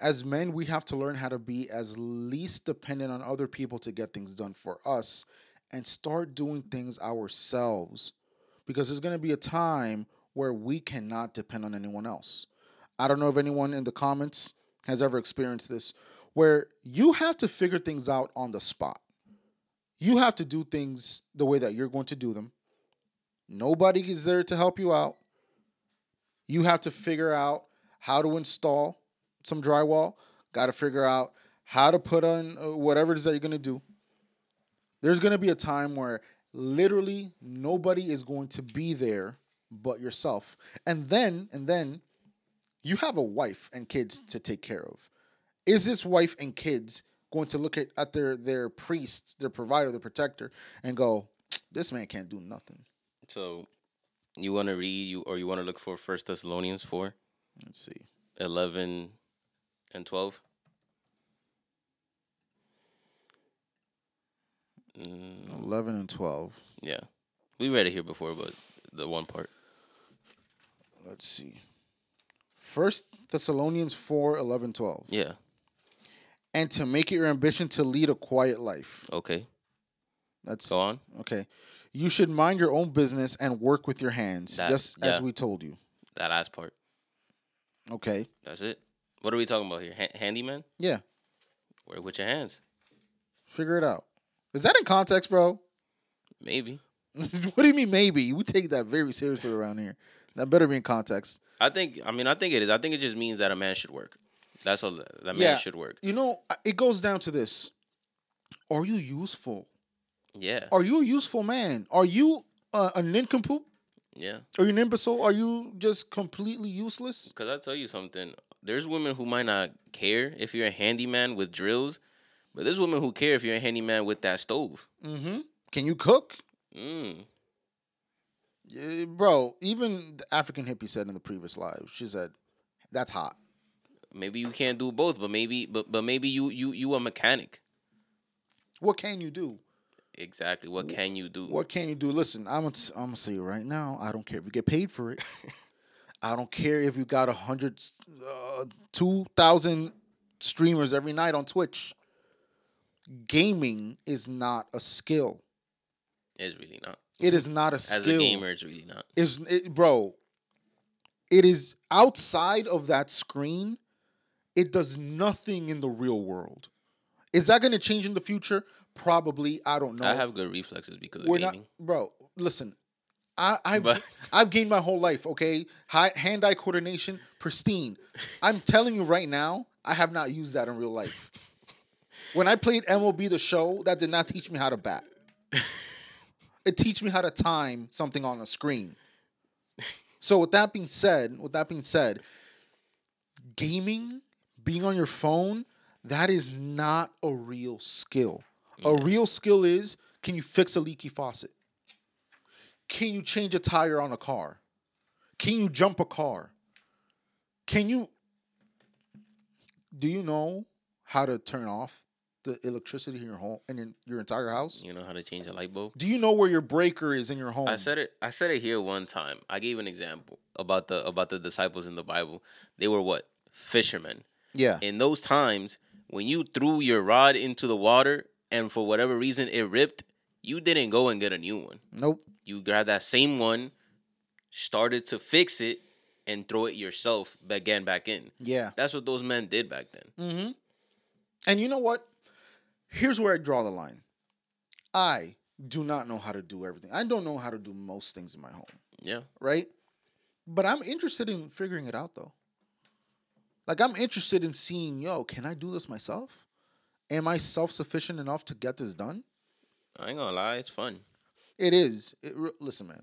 As men, we have to learn how to be as least dependent on other people to get things done for us and start doing things ourselves. Because there's going to be a time where we cannot depend on anyone else. I don't know if anyone in the comments has ever experienced this, where you have to figure things out on the spot. You have to do things the way that you're going to do them. Nobody is there to help you out. You have to figure out how to install some drywall, got to figure out how to put on uh, whatever it is that you're going to do. There's going to be a time where literally nobody is going to be there but yourself. And then and then you have a wife and kids to take care of. Is this wife and kids going to look at, at their their priest, their provider, their protector and go, "This man can't do nothing." So, you want to read you or you want to look for First Thessalonians four, Let's see. eleven, and twelve. Mm, 11 and 12. yeah, we read it here before, but the one part. Let's see. First Thessalonians 4, 11, 12. Yeah. And to make it your ambition to lead a quiet life. Okay. That's Go on. okay. You should mind your own business and work with your hands, That- just as we told you. That last part. Okay. That's it. What are we talking about here? Ha- handyman? Yeah. Work with your hands. Figure it out. Is that in context, bro? Maybe. what do you mean maybe? We take that very seriously around here. That better be in context. I think. I mean, I think it is. I think it just means that a man should work. That's all. That man Yeah. should work. You know, it goes down to this. Are you useful? Yeah. Are you a useful man? Are you uh, a nincompoop? Yeah. Are you an imbecile? Are you just completely useless? Because I tell you something. There's women who might not care if you're a handyman with drills, but there's women who care if you're a handyman with that stove. Mm-hmm. Can you cook? Mm. Yeah, bro, even the African hippie said in the previous live, she said, that's hot. Maybe you can't do both, but maybe, but but maybe you you you a mechanic. What can you do? Exactly. What can you do? What can you do? Listen, I'm gonna, I'm gonna say it right now. I don't care if you get paid for it. I don't care if you got a hundred, uh, two thousand streamers every night on Twitch. Gaming is not a skill. It's really not. It is not a skill. As a gamer, it's really not. is it, bro. It is outside of that screen. It does nothing in the real world. Is that going to change in the future? Probably. I don't know. I have good reflexes because of We're gaming. not, bro. Listen, I, I've But- I've gained my whole life. Okay, hand-eye coordination, pristine. I'm telling you right now, I have not used that in real life. When I played MLB The Show, that did not teach me how to bat. it teach me how to time something on a screen. So with that being said, with that being said, gaming, being on your phone, that is not a real skill. A real skill is can you fix a leaky faucet? Can you change a tire on a car? Can you jump a car? Can you do you know how to turn off the electricity in your home and in your entire house? You know how to change a light bulb. Do you know where your breaker is in your home? I said it. I said it here one time. I gave an example about the about the disciples in the Bible. They were what fishermen. yeah. In those times, when you threw your rod into the water and for whatever reason it ripped, you didn't go and get a new one. Nope. You grab that same one, started to fix it, and throw it yourself again back in. Yeah. That's what those men did back then. Mm-hmm. And you know what? Here's where I draw the line. I do not know how to do everything. I don't know how to do most things in my home, Yeah. right? But I'm interested in figuring it out though. Like I'm interested in seeing, yo, can I do this myself? Am I self-sufficient enough to get this done? I ain't gonna lie, it's fun. It is. It, listen, man.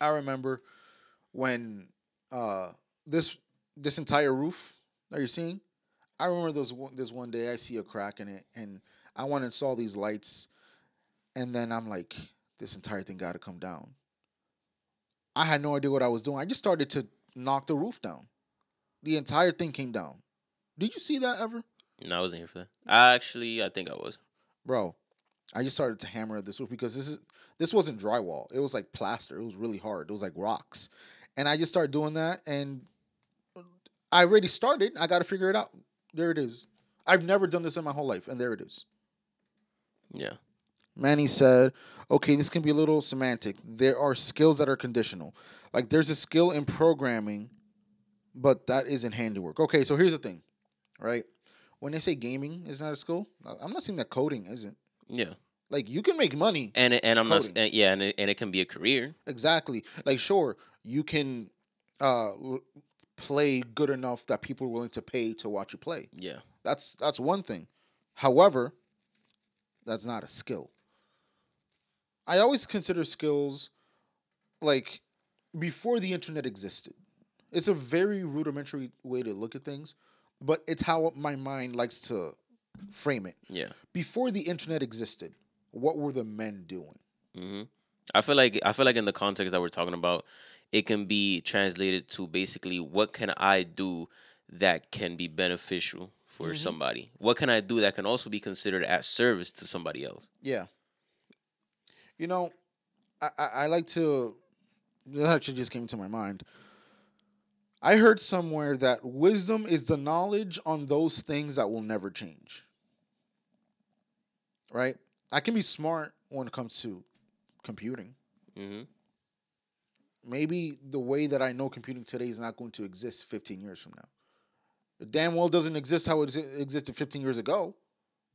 I remember when uh, this this entire roof that you're seeing. I remember those one, this one day I see a crack in it, and I want to install these lights, and then I'm like, this entire thing got to come down. I had no idea what I was doing. I just started to knock the roof down. The entire thing came down. Did you see that ever, No, I wasn't here for that. I actually, I think I was. bro? I just started to hammer this roof because this is this wasn't drywall. It was like plaster. It was really hard. It was like rocks. And I just started doing that and I already started. I got to figure it out. There it is. I've never done this in my whole life and there it is. Yeah. Manny said, okay, this can be a little semantic. There are skills that are conditional. Like there's a skill in programming, but that isn't handiwork. Okay, so here's the thing, right? When they say gaming is not a skill, I'm not saying that coding isn't. Yeah. Like you can make money. And it- and I'm not and, yeah, and it, and it can be a career. Exactly. Like sure, you can uh play good enough that people are willing to pay to watch you play. Yeah. That's that's one thing. However, that's not a skill. I always consider skills like before the internet existed. It's a very rudimentary way to look at things, but it's how my mind likes to frame it. Yeah. Before the internet existed, what were the men doing? hmm I feel like I feel like in the context that we're talking about, it can be translated to basically what can I do that can be beneficial for Mhm. somebody? What can I do that can also be considered as service to somebody else? Yeah. You know, I, I, I like to. That actually just came to my mind. I heard somewhere that wisdom is the knowledge on those things that will never change. Right? I can be smart when it comes to computing. hmm Maybe the way that I know computing today is not going to exist 15 years from now. It damn well doesn't exist how it existed 15 years ago.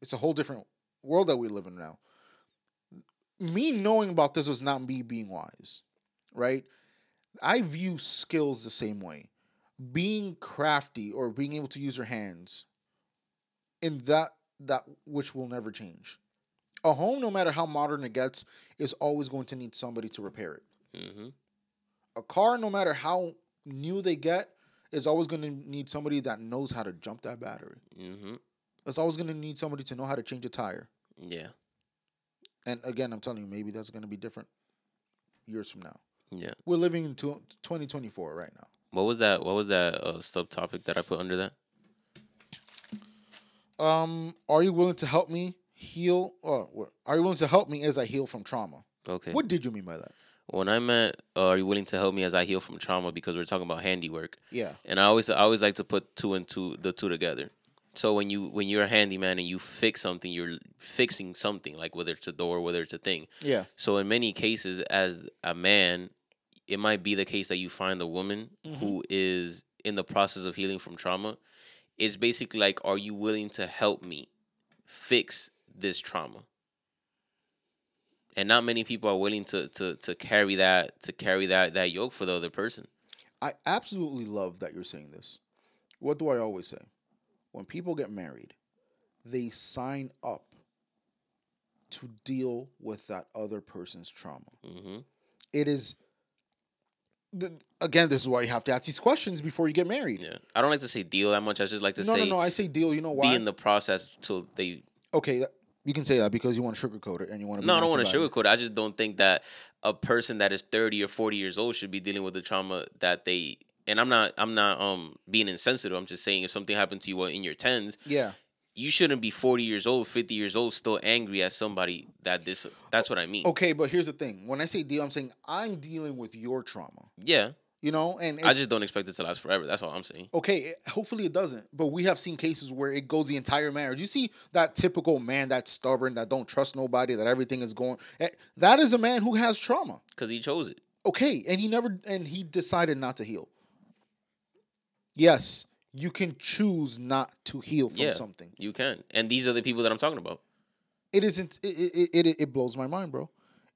It's a whole different world that we live in now. Me knowing about this was not me being wise, right? I view skills the same way. Being crafty or being able to use your hands in that that which will never change. A home, no matter how modern it gets, is always going to need somebody to repair it hmm a car, no matter how new they get, is always going to need somebody that knows how to jump that battery. hmm It's always going to need somebody to know how to change a tire. Yeah. And again, I'm telling you, maybe that's going to be different years from now. Yeah. We're living in 2024 right now. What was that? What was that uh, subtopic that I put under that? Um, are you willing to help me heal? Or are you willing to help me as I heal from trauma? Okay. What did you mean by that? When I meant, uh, are you willing to help me as I heal from trauma? Because we're talking about handiwork, Yeah. and I always, I always like to put two and two, the two together. So when you, when you're a handyman and you fix something, you're fixing something, like whether it's a door, whether it's a thing. Yeah. So in many cases, as a man, it might be the case that you find a woman Mhm. who is in the process of healing from trauma. It's basically like, are you willing to help me fix this trauma? And not many people are willing to to to carry that to carry that that yoke for the other person. I absolutely love that you're saying this. What do I always say? When people get married, they sign up to deal with that other person's trauma. hmm It is, again, this is why you have to ask these questions before you get married. Yeah, I don't like to say deal that much. I just like to no, say no, no. I say deal. You know why? be in the process till they. okay, you can say that because you want to sugarcoat it and you want to. No, I don't want to sugarcoat. it. I just don't think that a person that is thirty or forty years old should be dealing with the trauma that they. And I'm not. I'm not um being insensitive. I'm just saying if something happened to you in your tens, Yeah. you shouldn't be 40 years old, 50 years old, still angry at somebody that this. That's what I mean. Okay, but here's the thing. When I say deal, I'm saying I'm dealing with your trauma. Yeah, You know, and I just don't expect it to last forever. That's all I'm saying. Okay, hopefully it doesn't. But we have seen cases where it goes the entire marriage. You see that typical man that's stubborn, that don't trust nobody, that everything is going. eh, That is a man who has trauma. Because he chose it. Okay, and he never and he decided not to heal. Yes, you can choose not to heal from Yeah. something. You can. And these are the people that I'm talking about. It isn't. It it, it, it blows my mind, bro.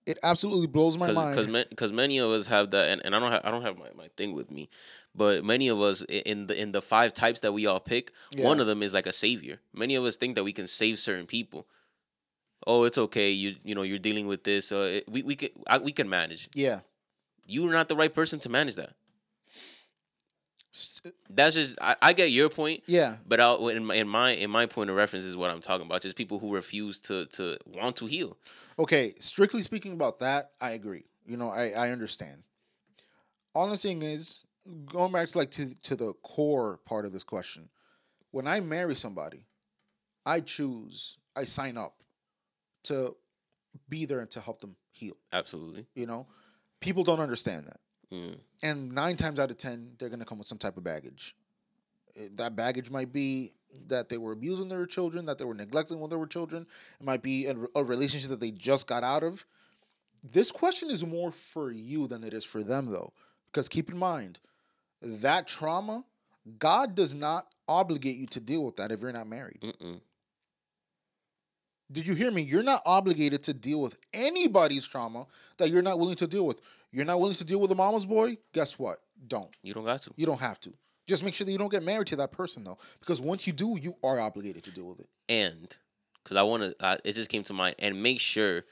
It absolutely blows my mind. Because because many of us have that, and, and I don't have I don't have my, my thing with me, but many of us in the in the five types that we all pick, one of them is like a savior. Many of us think that we can save certain people. Oh, it's okay. You you know you're dealing with this. Uh, it, we we can I, we can manage. yeah. You're not the right person to manage that. That's just I, I get your point, Yeah. but I, in my in my in my point of reference is what I'm talking about. Just people who refuse to to want to heal. Okay, strictly speaking about that, I agree. You know, I, I understand. All I'm saying is going back to like to to the core part of this question. When I marry somebody, I choose, I sign up to be there and to help them heal. Absolutely. You know, people don't understand that, Mm. and nine times out of ten, they're gonna come with some type of baggage. Eh, That baggage might be that they were abusing their children, that they were neglecting when they were children. It might be a, a relationship that they just got out of. This question is more for you than it is for them, though, because keep in mind that trauma, God does not obligate you to deal with that if you're not married. Mm-mm. Did you hear me? You're not obligated to deal with anybody's trauma that you're not willing to deal with. You're not willing to deal with a mama's boy? Guess what? Don't. You don't got to. You don't have to. Just make sure that you don't get married to that person though, because once you do, you are obligated to deal with it. And because I want to, uh, it just came to mind. And make sure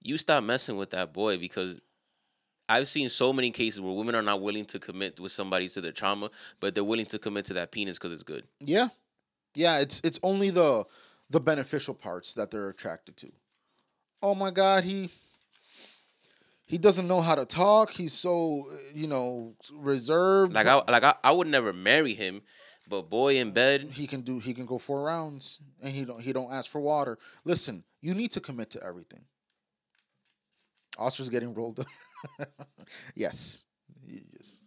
you stop messing with that boy because I've seen so many cases where women are not willing to commit with somebody to their trauma, but they're willing to commit to that penis because it's good. Yeah, yeah. It's it's only the the beneficial parts that they're attracted to. Oh my God, he he doesn't know how to talk. He's so you know reserved. Like I, like I, I would never marry him, but boy in bed, he can do he can go four rounds and he don't he don't ask for water. Listen, you need to commit to everything. Oscar's getting rolled up. yes. Just-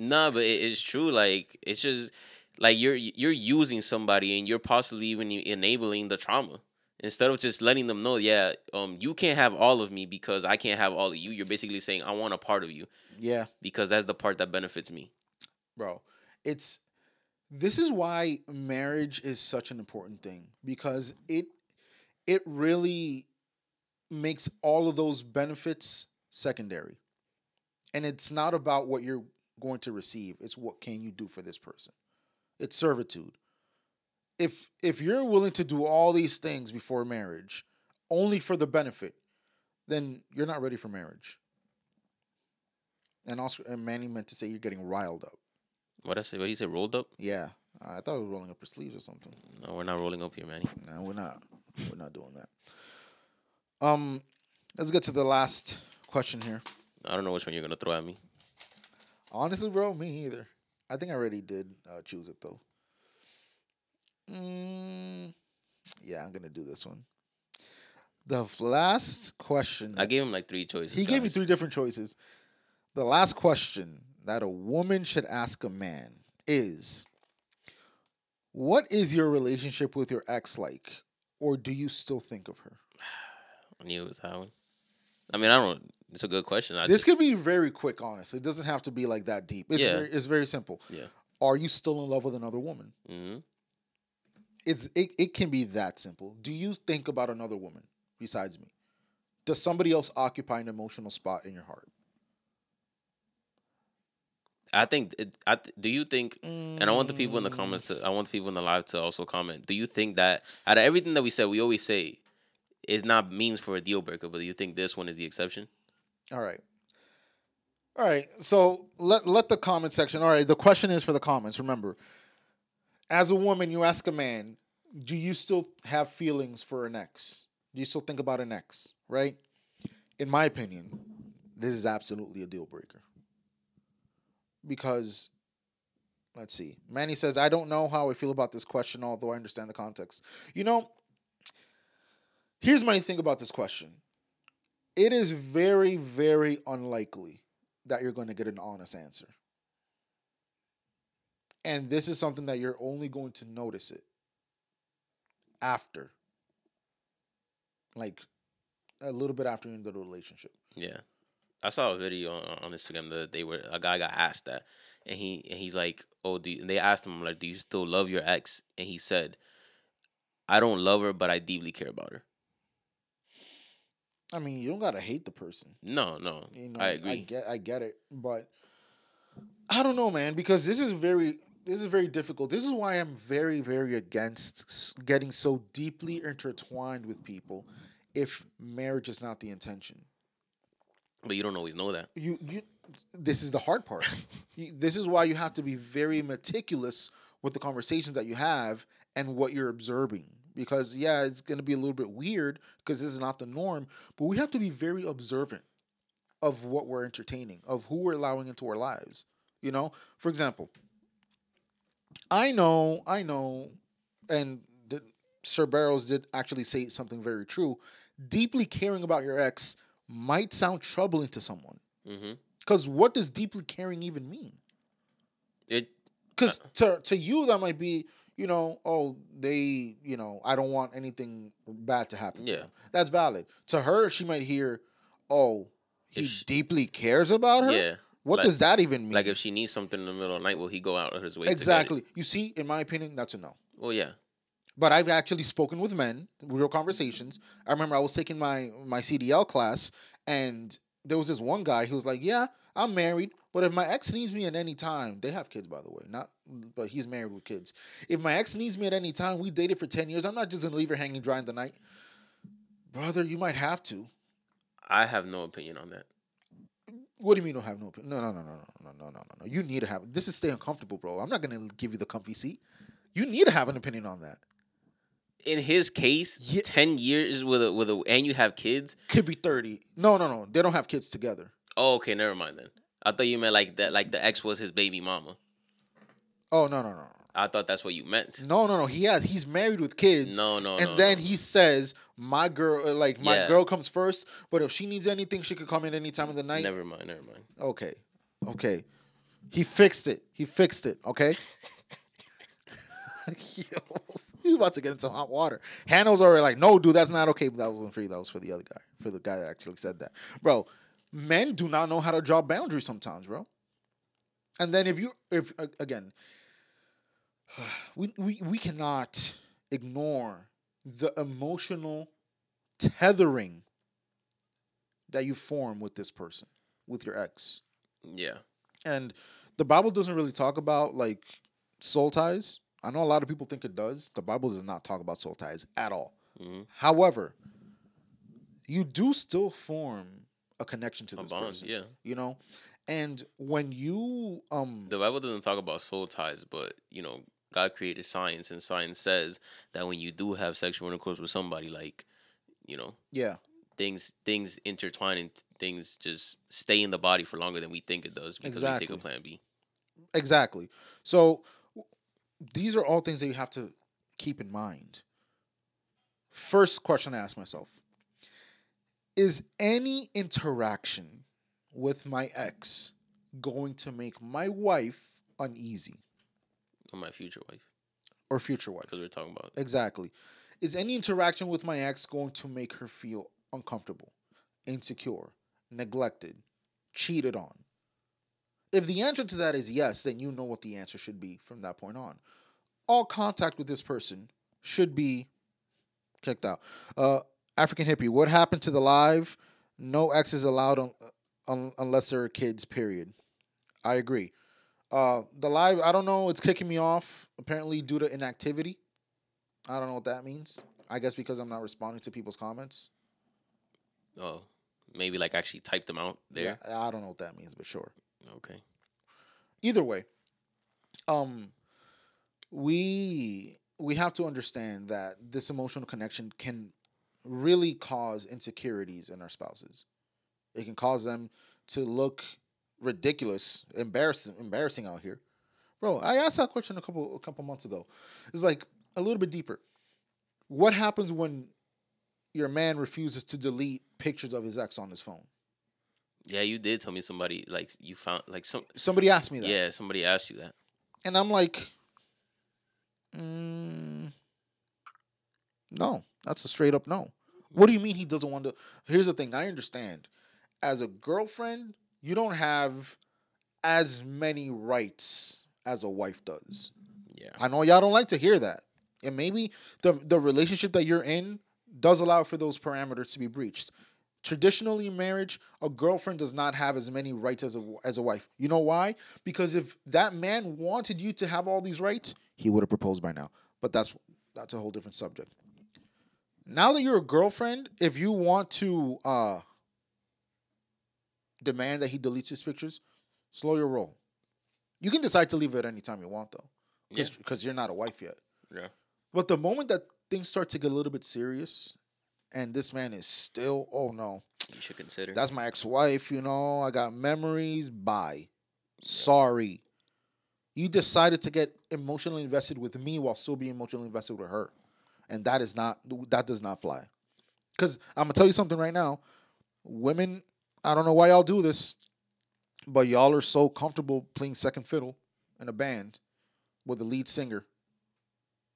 Nah, but it, it's true. Like it's just like you're you're using somebody and you're possibly even enabling the trauma instead of just letting them know, yeah, um, you can't have all of me because I can't have all of you. You're basically saying I want a part of you yeah, because that's the part that benefits me. bro. It's this is why marriage is such an important thing because it it really makes all of those benefits secondary. And it's not about what you're going to receive, it's what can you do for this person. It's servitude. If if you're willing to do all these things before marriage only for the benefit, then you're not ready for marriage. And also and Manny meant to say you're getting riled up. What I say? What do you say? Rolled up? Yeah. I thought we were rolling up her sleeves or something. No, we're not rolling up here, Manny. No, we're not. We're not doing that. Um, let's get to the last question here. I don't know which one you're gonna throw at me. Honestly, bro, me either. I think I already did uh, choose it though. Mm, yeah, I'm gonna do this one. The last question. I gave him like three choices. he gave me three different choices. The last question that a woman should ask a man is What is your relationship with your ex like? Or do you still think of her? I knew it was that one. I mean, I don't. It's a good question. I this just, could be very quick, honest. It doesn't have to be like that deep. It's, Yeah. very, it's very simple. Yeah. Are you still in love with another woman? hmm It's it, it can be that simple. Do you think about another woman besides me? Does somebody else occupy an emotional spot in your heart? I think. It, I th- do you think? And I want the people in the comments to. I want the people in the live to also comment. Do you think that out of everything that we said, we always say is not means for a deal breaker, but you think this one is the exception? All right. All right. So let let the comment section. All right. The question is for the comments. Remember, as a woman, you ask a man, "Do you still have feelings for an ex? Do you still think about an ex?" Right. In my opinion, this is absolutely a deal breaker. Because, let's see. Manny says, "I don't know how I feel about this question, although I understand the context." You know. Here's my thing about this question it is very, very unlikely that you're going to get an honest answer. And this is something that you're only going to notice it after. Like a little bit after the relationship. Yeah, I saw a video on, on Instagram that they were a guy got asked that, and he and he's like, "Oh, do and they asked him like, do you still love your ex?" And he said, "I don't love her, but I deeply care about her." I mean, you don't gotta hate the person. No, no, You know, I I get I get it. But I don't know, man, because this is very this is very difficult. This is why I'm very, very against getting so deeply intertwined with people if marriage is not the intention. but you don't always know that. You you this is the hard part. You- this is why you have to be very meticulous with the conversations that you have and what you're observing. Because yeah, it's going to be a little bit weird because this is not the norm, but we have to be very observant of what we're entertaining, of who we're allowing into our lives. You know, for example, I know, I know, and the, Sir Barrows did actually say something very true deeply caring about your ex might sound troubling to someone. Mm-hmm. Because what does deeply caring even mean? It Because to to you that might be, you know, oh they, you know, I don't want anything bad to happen to Yeah. them. That's valid. To her, she might hear, oh, he she- deeply cares about her. yeah. What like- does that even mean? Like if she needs something in the middle of the night, will he go out of his way? to get it? exactly. You see, in my opinion, that's a no. Well, yeah. But I've actually spoken with men, real conversations. I remember I was taking my my CDL class, and there was this one guy who was like, "Yeah, I'm married, but if my ex needs me at any time, they have kids, by the way, not, but he's married with kids. If my ex needs me at any time, we dated for ten years. I'm not just gonna leave her hanging dry in the night, brother. You might have to. I have no opinion on that. What do you mean don't have no opinion? No, no, no, no, no, no, no, no, no. You need to have. This is stay uncomfortable, bro. I'm not gonna give you the comfy seat. You need to have an opinion on that. In his case, Yeah. ten years with a with a and you have kids. Could be thirty. No, no, no. They don't have kids together. Oh, okay, never mind then. I thought you meant like that, like the ex was his baby mama. Oh no, no, no, I thought that's what you meant. no, no, no. He has. He's married with kids. No, no, and no, then no. he says, "My girl, uh, like my Yeah. girl comes first. But if she needs anything, she could come in any time of the night." never mind, never mind. Okay, okay. He fixed it. He fixed it. Okay. Yo, he's about to get into hot water. Hannah's already like, "No, dude, that's not okay." But that wasn't for you. That was for the other guy. For the guy that actually said that, bro. Men do not know how to draw boundaries sometimes, bro. And then if you, if again, we we we cannot ignore the emotional tethering that you form with this person, with your ex. Yeah, And the Bible doesn't really talk about like soul ties. I know a lot of people think it does. The Bible does not talk about soul ties at all. hmm However, you do still form a connection to a this bond. person. Yeah, You know? And when you um the Bible doesn't talk about soul ties, but you know, God created science, and science says that when you do have sexual intercourse with somebody, like, you know, yeah, things things intertwine and things just stay in the body for longer than we think it does because we take a Plan B. exactly. So these are all things that you have to keep in mind. First question I ask myself Is any interaction with my ex going to make my wife uneasy Or my future wife, or future wife? because we're talking about Exactly. Is any interaction with my ex going to make her feel uncomfortable, insecure, neglected, cheated on? If the answer to that is yes, then you know what the answer should be from that point on. All contact with this person should be kicked out. Uh, African hippie, what happened to the live? No X is allowed on, un- unless they're kids, period. I agree. Uh, the live, I don't know, it's kicking me off apparently due to inactivity. I don't know what that means. I guess because I'm not responding to people's comments. oh, maybe like actually type them out there. Yeah, I don't know what that means, but sure. Okay. Either way, um, we we have to understand that this emotional connection can really cause insecurities in our spouses. It can cause them to look ridiculous, embarrassing, embarrassing out here. Bro, I asked that question a couple a couple months ago. It's like a little bit deeper. What happens when your man refuses to delete pictures of his ex on his phone? Yeah, you did tell me somebody like you found like some. Somebody asked me that. Yeah, somebody asked you that. And I'm like, mm, no, that's a straight up no. What do you mean he doesn't want to? Here's the thing I understand. As a girlfriend, you don't have as many rights as a wife does. Yeah. I know y'all don't like to hear that. And maybe the the relationship that you're in does allow for those parameters to be breached. Traditionally in marriage, a girlfriend does not have as many rights as a as a wife. You know why? Because if that man wanted you to have all these rights, he would have proposed by now. But that's that's a whole different subject. Now that you're a girlfriend, if you want to uh demand that he deletes his pictures, slow your roll. You can decide to leave it any time you want though Yeah. because you're not a wife yet. Yeah. But the moment that things start to get a little bit serious, and this man is still, oh no, You should consider. that's my ex-wife. You know, I got memories. Bye. Sorry. You decided to get emotionally invested with me while still being emotionally invested with her, and that is not that does not fly. Because I'm gonna tell you something right now. Women, I don't know why y'all do this, but y'all are so comfortable playing second fiddle in a band with the lead singer.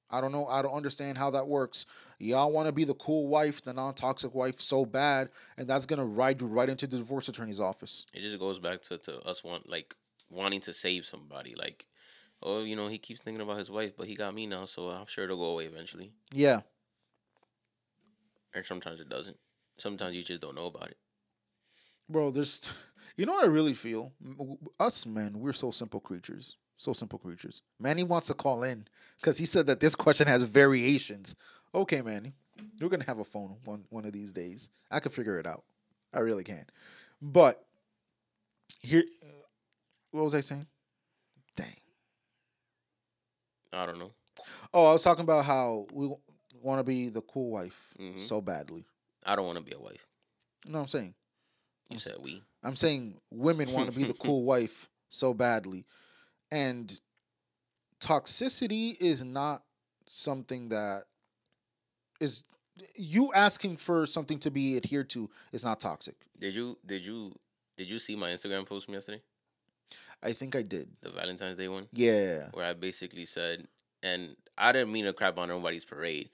I don't know. I don't understand how that works. Y'all want to be the cool wife, the non-toxic wife, so bad, and that's gonna ride you right into the divorce attorney's office. It just goes back to, to us want like wanting to save somebody. Like, oh, you know, he keeps thinking about his wife, but he got me now, so I'm sure it'll go away eventually. Yeah, And sometimes it doesn't. Sometimes you just don't know about it. bro. There's, you know, what I really feel. Us men, we're so simple creatures. So simple creatures. Manny wants to call in because he said that this question has variations. Okay, Manny, we're gonna have a phone one one of these days. I can figure it out. I really can. But here, uh, what was I saying? Dang. I don't know. Oh, I was talking about how we want to be the cool wife Mhm. so badly. I don't want to be a wife. You know what I'm saying? You said we. I'm saying women want to be the cool wife so badly. And toxicity is not something that is you asking for something to be adhered to is not toxic. Did you did you did you see my Instagram post from yesterday? I think I did. The Valentine's Day one? Yeah. Where I basically said and I didn't mean to crap on nobody's parade,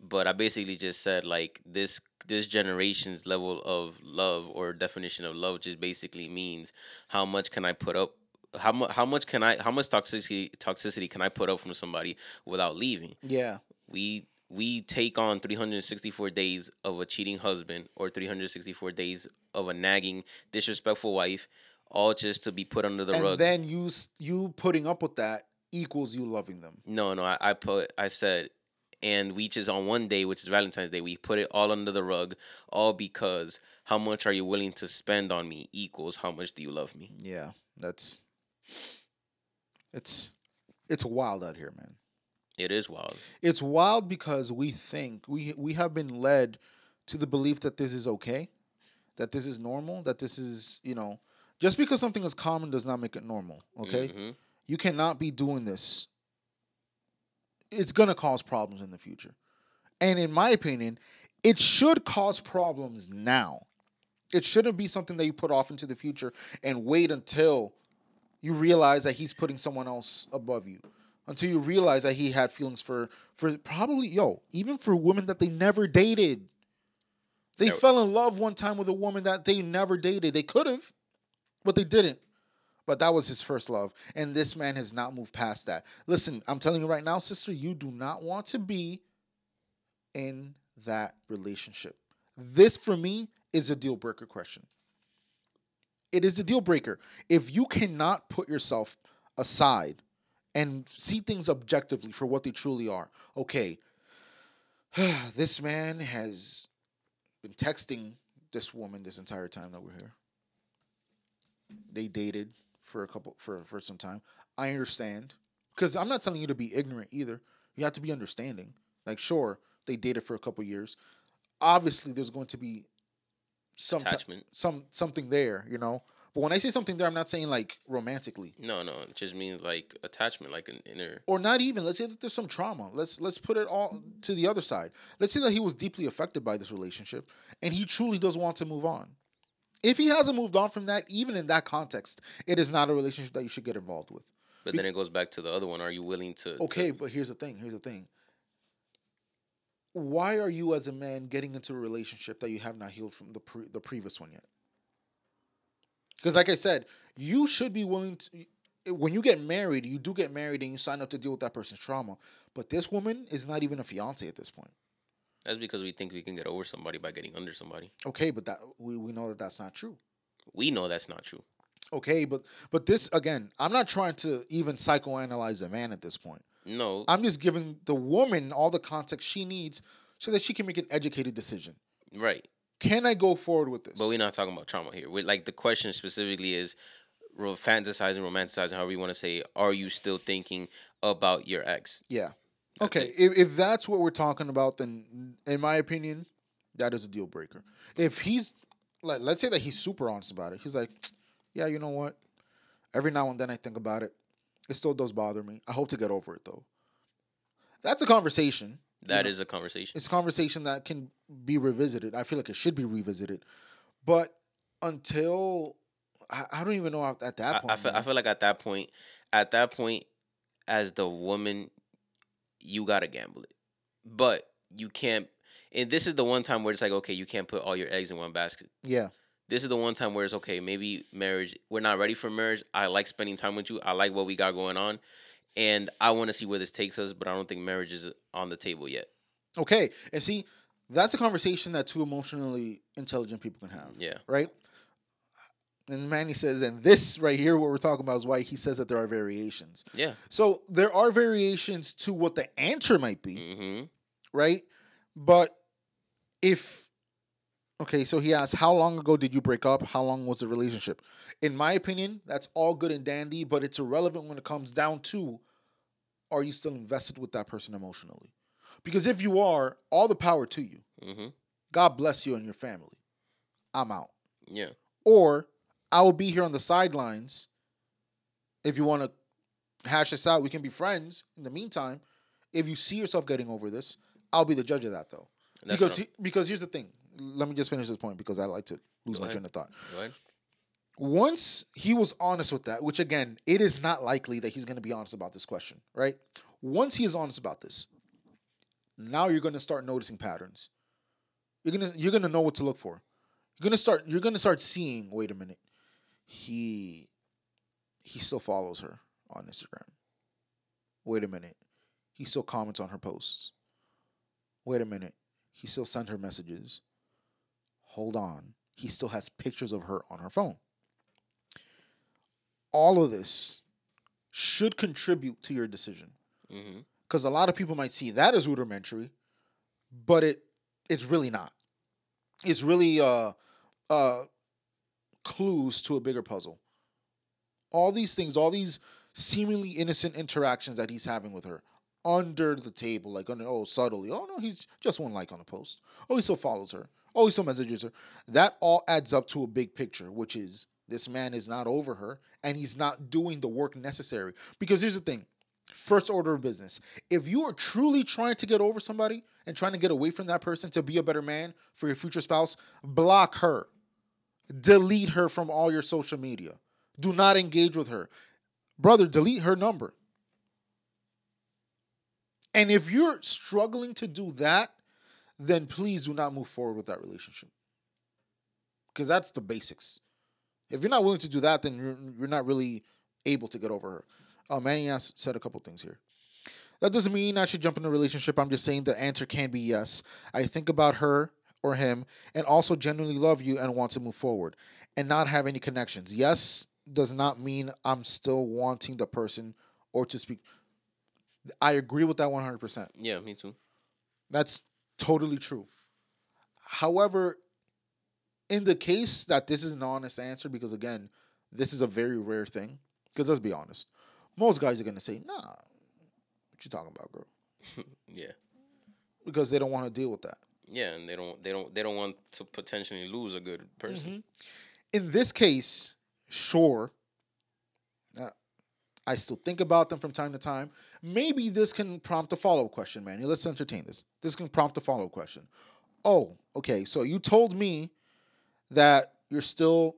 but I basically just said like this this generation's level of love or definition of love just basically means how much can I put up how much how much can I how much toxicity toxicity can I put up from somebody without leaving? Yeah. we we take on 364 days of a cheating husband or 364 days of a nagging disrespectful wife all just to be put under the and rug then you you putting up with that equals you loving them. no no I, I put i said and we just on one day which is valentine's day we put it all under the rug all because how much are you willing to spend on me equals how much do you love me Yeah. That's it's it's wild out here, man. it is wild it's wild because we think we we have been led to the belief that this is okay, that this is normal, that this is you know just because something is common does not make it normal. Okay, Mhm. you cannot be doing this. It's gonna cause problems in the future, and in my opinion, it should cause problems now. It shouldn't be something that you put off into the future and wait until you realize that he's putting someone else above you until you realize that he had feelings for for probably yo even for women that they never dated they Yeah. fell in love one time with a woman that they never dated they could have but they didn't but that was his first love and this man has not moved past that listen i'm telling you right now sister you do not want to be in that relationship this for me is a deal breaker question it is a deal breaker. If you cannot put yourself aside and see things objectively for what they truly are, okay, this man has been texting this woman this entire time that we're here. They dated for a couple for for some time. I understand because I'm not telling you to be ignorant either. You have to be understanding. Like, sure, they dated for a couple years. Obviously, there's going to be some attachment some something there, you know. But when I say something there, I'm not saying like romantically, no no it just means like attachment like an inner or not even. Let's say that there's some trauma. Let's let's put it all to the other side. Let's say that he was deeply affected by this relationship, and he truly does want to move on. If he hasn't moved on from that, even in that context, it is not a relationship that you should get involved with. but Be- then it goes back to the other one are you willing to to- Okay, but here's the thing. Here's the thing. Why are you, as a man, getting into a relationship that you have not healed from the pre- the previous one yet? Because, like I said, you should be willing to. When you get married, you do get married and you sign up to deal with that person's trauma. But this woman is not even a fiance at this point. That's because we think we can get over somebody by getting under somebody. Okay, but that we, we know that that's not true. We know that's not true. Okay, but but this again, I'm not trying to even psychoanalyze a man at this point. No, I'm just giving the woman all the context she needs so that she can make an educated decision. right. Can I go forward with this? But we're not talking about trauma here. we like the question specifically is fantasizing, romanticizing, however you want to say. Are you still thinking about your ex? yeah. That's okay. If, if that's what we're talking about, then in my opinion, that is a deal breaker. If he's like, let's say that he's super honest about it. He's like, yeah, you know what? Every now and then I think about it. It still does bother me. I hope to get over it though. That's a conversation. That know, is a conversation. it's a conversation that can be revisited. I feel like it should be revisited, but until I, I don't even know at, at that point. I feel, I feel like at that point, at that point, as the woman, you gotta gamble it, but you can't. And this is the one time where it's like, okay, you can't put all your eggs in one basket. yeah, This is the one time where it's okay. Maybe marriage. We're not ready for marriage. I like spending time with you. I like what we got going on, and I want to see where this takes us. But I don't think marriage is on the table yet. okay, and see, that's a conversation that two emotionally intelligent people can have. Yeah. right? And Manny says, and this right here, what we're talking about is why he says that there are variations. Yeah. So there are variations to what the answer might be, Mm-hmm. right? But if okay, so he asks, how long ago did you break up? How long was the relationship? In my opinion, that's all good and dandy, but it's irrelevant when it comes down to are you still invested with that person emotionally? Because if you are, all the power to you. Mm-hmm. God bless you and your family. I'm out. Yeah. Or I will be here on the sidelines. If you want to hash this out, we can be friends. In the meantime, if you see yourself getting over this, I'll be the judge of that, though. Because he, because here's the thing. Let me just finish this point because I like to lose Go my ahead. train of thought. Go ahead. Once he was honest with that, which again, it is not likely that he's going to be honest about this question, right? Once he is honest about this, now you're going to start noticing patterns. You're gonna you're gonna know what to look for. You're gonna start you're gonna start seeing. Wait a minute, he he still follows her on Instagram. Wait a minute, he still comments on her posts. Wait a minute, he still sent her messages. Hold on, he still has pictures of her on her phone. All of this should contribute to your decision Mm-hmm. because a lot of people might see that as rudimentary, but it it's really not. It's really uh uh clues to a bigger puzzle. All these things, all these seemingly innocent interactions that he's having with her under the table, like under oh subtly. Oh no, he's just one like on a post. Oh, he still follows her. Oh, he still messages her. That all adds up to a big picture, which is this man is not over her and he's not doing the work necessary. Because here's the thing first order of business. If you are truly trying to get over somebody and trying to get away from that person to be a better man for your future spouse, block her. Delete her from all your social media. Do not engage with her. Brother, delete her number. And if you're struggling to do that, then please do not move forward with that relationship. Because that's the basics. If you're not willing to do that, then you're, you're not really able to get over her. Um, oh, Manny asked, said a couple things here. That doesn't mean I should jump in a relationship. I'm just saying the answer can be yes. I think about her or him and also genuinely love you and want to move forward and not have any connections. Yes does not mean I'm still wanting the person or to speak. I agree with that 100%. Yeah, me too. That's totally true. However, in the case that this is an honest answer, because again, this is a very rare thing, because let's be honest, most guys are going to say, nah, what you talking about, girl? Yeah. Because they don't want to deal with that. Yeah, and they don't they don't they don't want to potentially lose a good person. In this case, sure, uh, I still think about them from time to time. Maybe this can prompt a follow up question, man. Let's entertain this. This can prompt a follow up question. Oh, okay. So you told me that you're still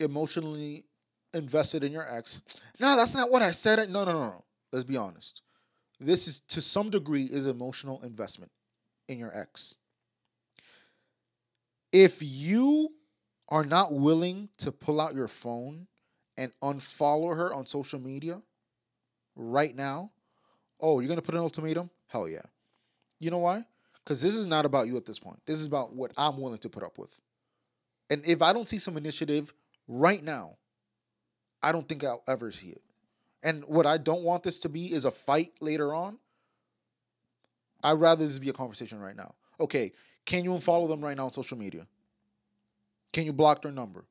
emotionally invested in your ex. No, that's not what I said. No, no, no, no. Let's be honest. This is to some degree is emotional investment in your ex. If you are not willing to pull out your phone and unfollow her on social media right now, oh, you're going to put an ultimatum? Hell yeah. You know why? Because this is not about you at this point. This is about what I'm willing to put up with. And if I don't see some initiative right now, I don't think I'll ever see it. And what I don't want this to be is a fight later on. I'd rather this be a conversation right now. Okay, can you unfollow them right now on social media? Can you block their number?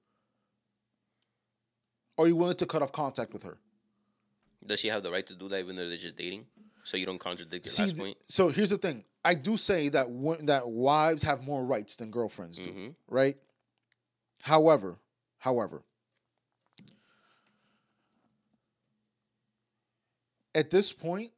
Are you willing to cut off contact with her? Does she have the right to do that even though they're just dating? So you don't contradict your See, last point. so here's the thing. I do say that wo- that wives have more rights than girlfriends do, Mhm. right? However, however, at this point,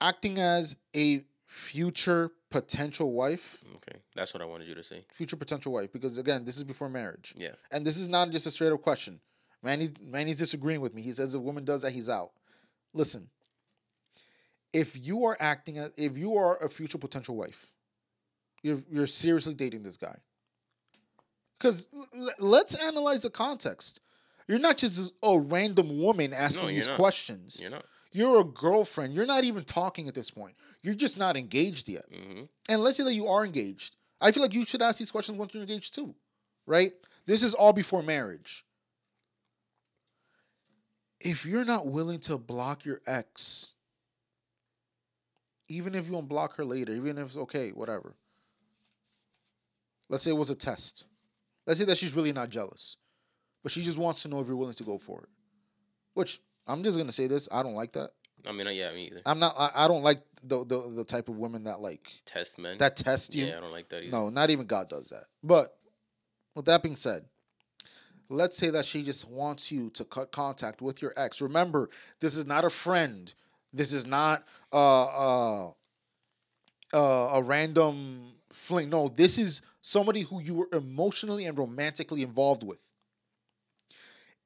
acting as a future potential wife, Okay, that's what I wanted you to say. future potential wife, because again, this is before marriage. Yeah. And this is not just a straight up question. Manny's Manny's disagreeing with me. He says if a woman does that, he's out. Listen, if you are acting as if you are a future potential wife, you're you're seriously dating this guy. Because let's analyze the context. You're not just a random woman asking you're these not. questions. You're not. You're a girlfriend. You're not even talking at this point. You're just not engaged yet. hmm And let's say that you are engaged. I feel like you should ask these questions once you're engaged too, right? This is all before marriage. If you're not willing to block your ex, even if you unblock her later, even if it's okay, whatever. Let's say it was a test. Let's say that she's really not jealous, but she just wants to know if you're willing to go for it. Which I'm just gonna say this: I don't like that. I mean, uh, yeah, me either. I'm not. I, I don't like the, the the type of women that like Test men. that test you. yeah, I don't like that either. No, not even God does that. But with that being said, let's say that she just wants you to cut contact with your ex. Remember, this is not a friend. This is not uh, uh, uh, a random fling. No, this is somebody who you were emotionally and romantically involved with.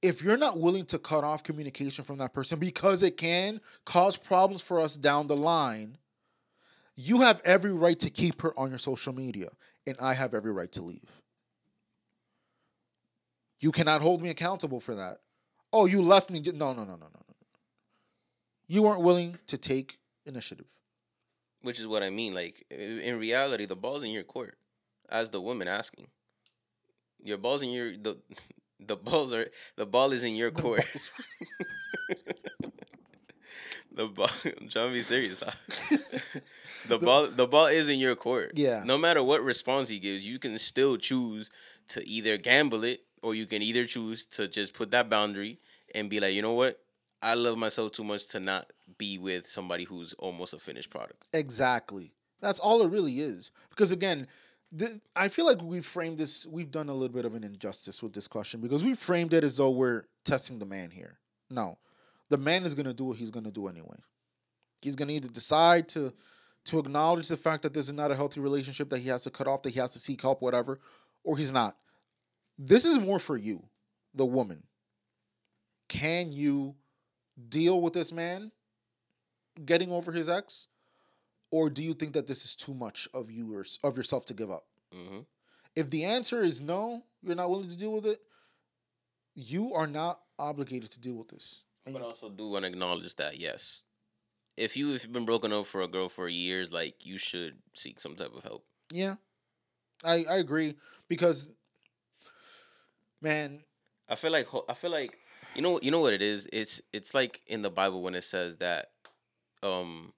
If you're not willing to cut off communication from that person because it can cause problems for us down the line, you have every right to keep her on your social media, and I have every right to leave. You cannot hold me accountable for that. Oh, you left me. No, no, no, no, no, no. You weren't willing to take initiative. Which is what I mean. Like in reality, the ball's in your court. As the woman asking, your ball's in your the the balls are the ball is in your The court. the ball. I'm trying to be serious. Now. the ball the ball is in your court. Yeah. No matter what response he gives, you can still choose to either gamble it or you can either choose to just put that boundary and be like, you know what, I love myself too much to not be with somebody who's almost a finished product. Exactly. That's all it really is. Because again, th- I feel like we framed this. We've done a little bit of an injustice with this question because we framed it as though we're testing the man here. No, the man is gonna do what he's gonna do anyway. He's gonna either decide to to acknowledge the fact that this is not a healthy relationship that he has to cut off, that he has to seek help, whatever, or he's not. This is more for you, the woman. Can you deal with this man getting over his ex? Or do you think that this is too much of you or of yourself to give up? hmm If the answer is no, you're not willing to deal with it. You are not obligated to deal with this. And But you- also do want to acknowledge that yes, if you if you've been broken up for a girl for years, like you should seek some type of help. yeah, I I agree because, man, I feel like I feel like you know you know what it is. It's it's like in the Bible when it says that um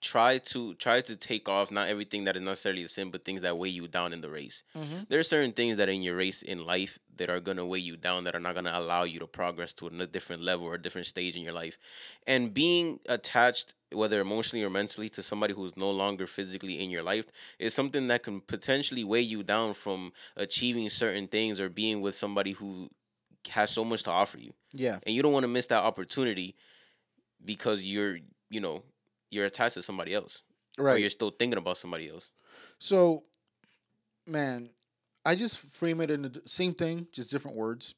try to try to take off not everything that is necessarily a sin, but things that weigh you down in the race. Mm-hmm. There are certain things that in your race in life that are gonna weigh you down, that are not gonna allow you to progress to a different level or a different stage in your life. And being attached, whether emotionally or mentally, to somebody who's no longer physically in your life is something that can potentially weigh you down from achieving certain things or being with somebody who has so much to offer you. yeah, And you don't want to miss that opportunity because you're, you know, you're attached to somebody else. Or right. you're still thinking about somebody else. So, man, I just frame it in the same thing, just different words.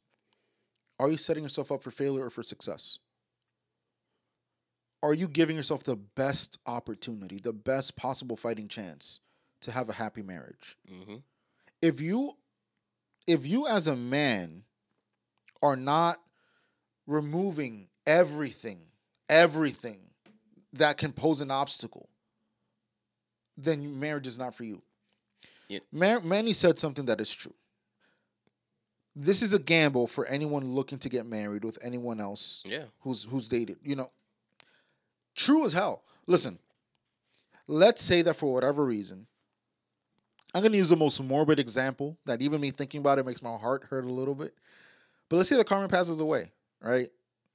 Are you setting yourself up for failure or for success? Are you giving yourself the best opportunity, the best possible fighting chance to have a happy marriage? hmm If you if you as a man are not removing everything, everything that can pose an obstacle, then marriage is not for you. Yeah. Mar- Manny said something that is true. This is a gamble for anyone looking to get married with anyone else Yeah. who's who's dated. You know, true as hell. Listen, let's say that for whatever reason, I'm gonna use the most morbid example that even me thinking about it makes my heart hurt a little bit. But let's say that Carmen passes away, right?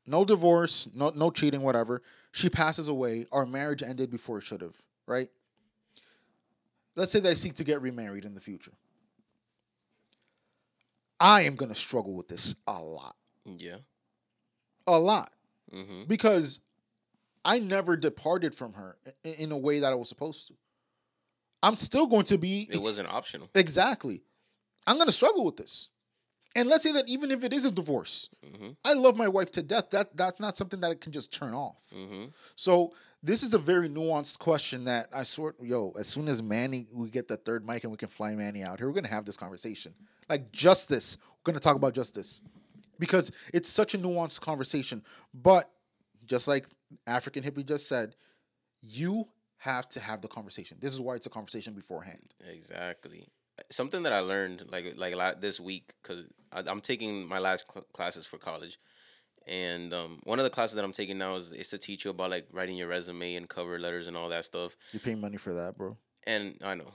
No divorce, no no cheating, whatever. She passes away. Our marriage ended before it should have, right? Let's say that I seek to get remarried in the future. I am gonna struggle with this a lot. Yeah. A lot hmm because I never departed from her in, in a way that I was supposed to. I'm still going to be It wasn't optional. exactly. I'm going to struggle with this. And let's say that even if it is a divorce, hmm I love my wife to death. That that's not something that I can just turn off. hmm So this is a very nuanced question that I sort yo, as soon as Manny we get the third mic and we can fly Manny out here, we're gonna have this conversation. Like justice. We're gonna talk about justice. Because it's such a nuanced conversation. But just like African hippie just said, you have to have the conversation. This is why it's a conversation beforehand. Exactly. Something that I learned like like this week because I'm taking my last cl- classes for college, and um, one of the classes that I'm taking now is is to teach you about like writing your resume and cover letters and all that stuff. You pay money for that, bro. And I know,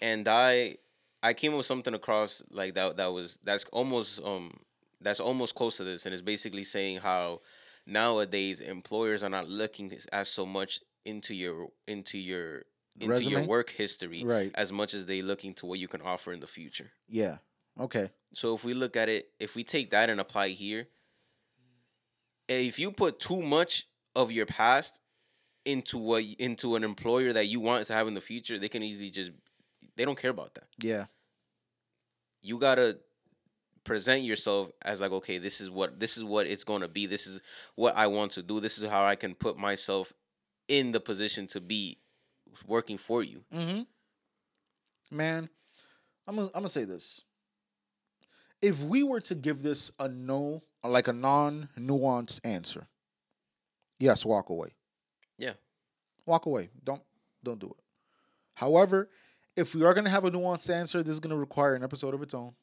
and I I came with something across like that that was that's almost um that's almost close to this, and it's basically saying how nowadays employers are not looking as so much into your into your into your work history Right. as much as they look into what you can offer in the future. Yeah. Okay. So if we look at it, if we take that and apply here, if you put too much of your past into what into an employer that you want to have in the future, they can easily just they don't care about that. Yeah. You gotta present yourself as like, okay, this is what this is what it's gonna be. This is what I want to do. This is how I can put myself in the position to be working for you. Mm-hmm. Man, I'm gonna, I'm gonna say this. If we were to give this a no, like a non-nuanced answer, yes, walk away. Yeah. Walk away. Don't don't do it. However, if we are gonna have a nuanced answer, this is gonna require an episode of its own.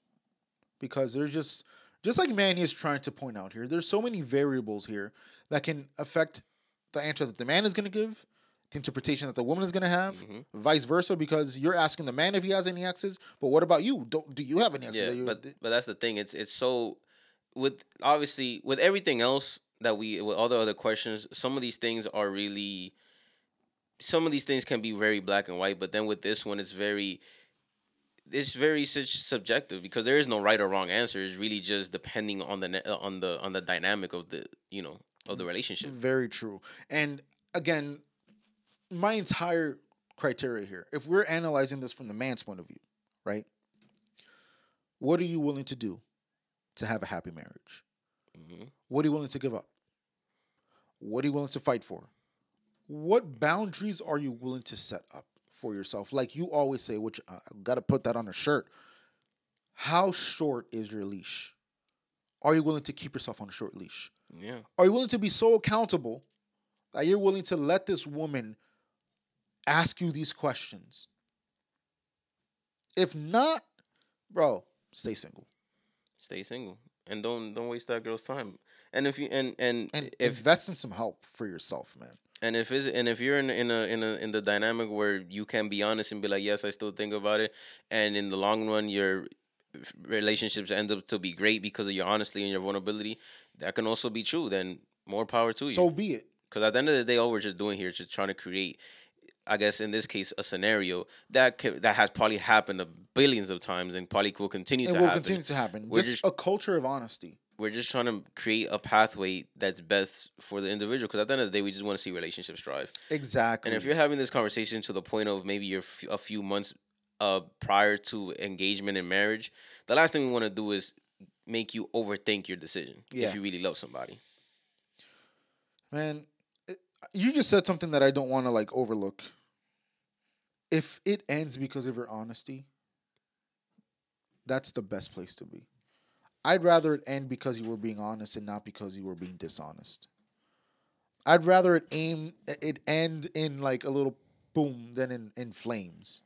Because there's just just like Manny is trying to point out here, there's so many variables here that can affect the answer that the man is gonna give, interpretation that the woman is gonna have, Mhm. vice versa. Because you're asking the man if he has any exes, but what about you? Don't do you have any exes? Yeah, you- but but that's the thing. It's it's so with obviously with everything else that we with all the other questions, some of these things are really some of these things can be very black and white, but then with this one it's very it's very such subjective because there is no right or wrong answer. It's really just depending on the uh, on the on the dynamic of the you know of the relationship. Very true. And again, my entire criteria here, if we're analyzing this from the man's point of view, right? What are you willing to do to have a happy marriage? hmm What are you willing to give up? What are you willing to fight for? What boundaries are you willing to set up for yourself? Like you always say, which uh, I got to put that on a shirt. How short is your leash? Are you willing to keep yourself on a short leash? Yeah, Are you willing to be so accountable that you're willing to let this woman ask you these questions? If not, bro, stay single stay single and don't don't waste that girl's time. And if you and and, and if invest in some help for yourself, man. And if it's, and if you're in in a in a in the dynamic where you can be honest and be like, yes, I still think about it, and in the long run, your relationships end up to be great because of your honesty and your vulnerability, that can also be true. Then more power to you. So be it. Because at the end of the day, all we're just doing here is just trying to create, I guess in this case, a scenario that can, that has probably happened a billions of times and probably will continue It to will happen. continue to happen. We're Just just- a culture of honesty. We're just trying to create a pathway that's best for the individual. Because at the end of the day, we just want to see relationships thrive. Exactly. And if you're having this conversation to the point of maybe you're f- a few months uh prior to engagement and marriage, the last thing we want to do is make you overthink your decision Yeah. if you really love somebody. man, you just said something that I don't want to like overlook. If it ends because of your honesty, that's the best place to be. I'd rather it end because you were being honest and not because you were being dishonest. I'd rather it aim it end in like a little boom than in, in flames.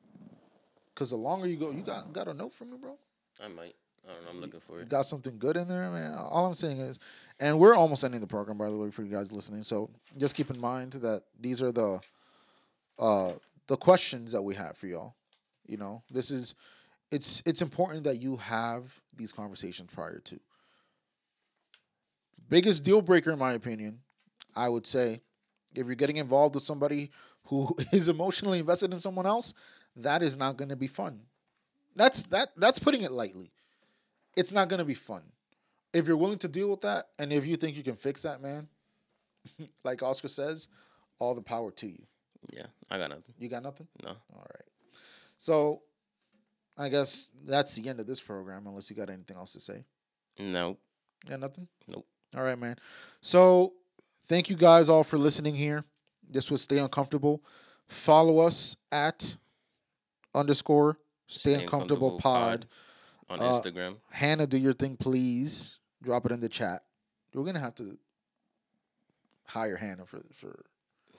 Cause the longer you go, you got got a note from me, bro. I might. I don't know. I'm looking for it. got something good in there, man. All I'm saying is, and we're almost ending the program, by the way, for you guys listening. So just keep in mind that these are the uh the questions that we have for y'all. You know, this is it's it's important that you have these conversations prior to. Biggest deal breaker, in my opinion, I would say, if you're getting involved with somebody who is emotionally invested in someone else, that is not going to be fun. That's that that's putting it lightly it's not gonna be fun. If you're willing to deal with that, and if you think you can fix that, man, like Oscar says, all the power to you. Yeah, I got nothing. You got nothing? No. All right. So I guess that's the end of this program, unless you got anything else to say. No. Yeah, nothing? Nope. All right, man. So thank you guys all for listening here. This was Stay Uncomfortable. Follow us at underscore Stay, Stay Uncomfortable, Uncomfortable pod. On Uh, Instagram. Hannah, do your thing, please. Drop it in the chat. We're gonna have to hire Hannah for for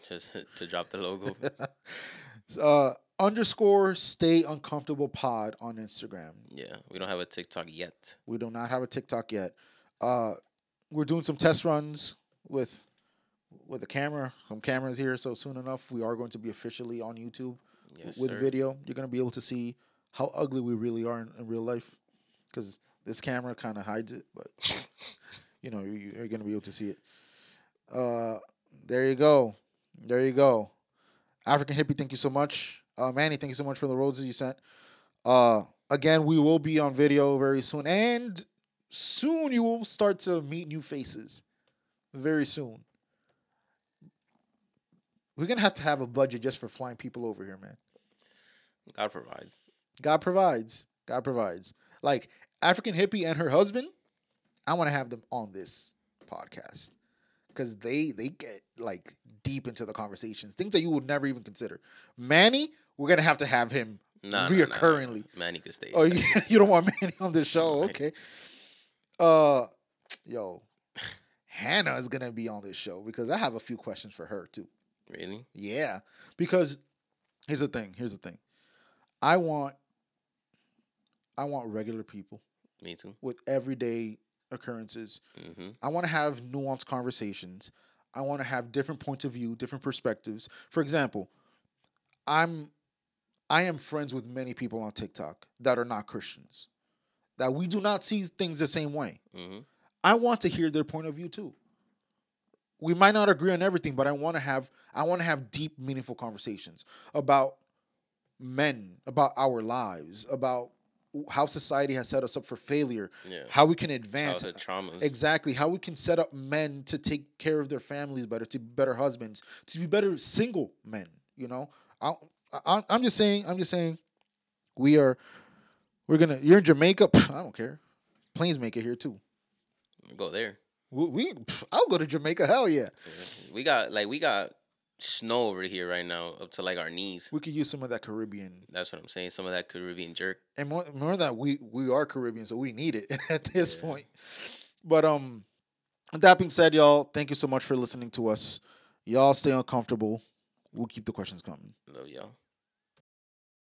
Just to drop the logo. uh underscore Stay Uncomfortable pod on Instagram. yeah, we don't have a TikTok yet. We do not have a TikTok yet. Uh, we're doing some test runs with with a camera, some cameras here. So soon enough, we are going to be officially on YouTube Yes, with sir. video. You're going to be able to see how ugly we really are in, in real life, because this camera kind of hides it. But you know, you, you're going to be able to see it. Uh, there you go. There you go. African hippie, thank you so much. Uh, Manny, thank you so much for the roses you sent. Uh, again, we will be on video very soon, and soon you will start to meet new faces. Very soon. We're gonna have to have a budget just for flying people over here, man. God provides. God provides. God provides. Like African hippie and her husband, I want to have them on this podcast because they they get like deep into the conversations, things that you would never even consider. Manny, we're gonna have to have him Nah, nah, nah, nah. reoccurringly. Manny could stay. Oh, you, you don't want Manny on this show? Okay. Uh, yo, Hannah is gonna be on this show because I have a few questions for her too. Really? Yeah, because here's the thing. Here's the thing. I want, I want regular people Me too. with everyday occurrences. Mm-hmm. I want to have nuanced conversations. I want to have different points of view, different perspectives. For example, I'm I am friends with many people on TikTok that are not Christians. That we do not see things the same way. Mm-hmm. I want to hear their point of view too. We might not agree on everything, but I want to have I want to have deep, meaningful conversations about men, about our lives, about how society has set us up for failure, Yeah. how we can advance, Childhood traumas. Exactly. How we can set up men to take care of their families better, to be better husbands, to be better single men. You know, I, I, I'm just saying. I'm just saying. We are. We're gonna. You're in Jamaica. I don't care. Planes make it here too. Go there. We. we I'll go to Jamaica. Hell yeah. We got like we got snow over here right now up to like our knees. We could use some of that Caribbean. That's what I'm saying. Some of that Caribbean jerk. And more, more than that, we we are Caribbean, so we need it at this Yeah. point. But um, that being said, y'all, thank you so much for listening to us. Y'all stay uncomfortable. We'll keep the questions coming. Love y'all.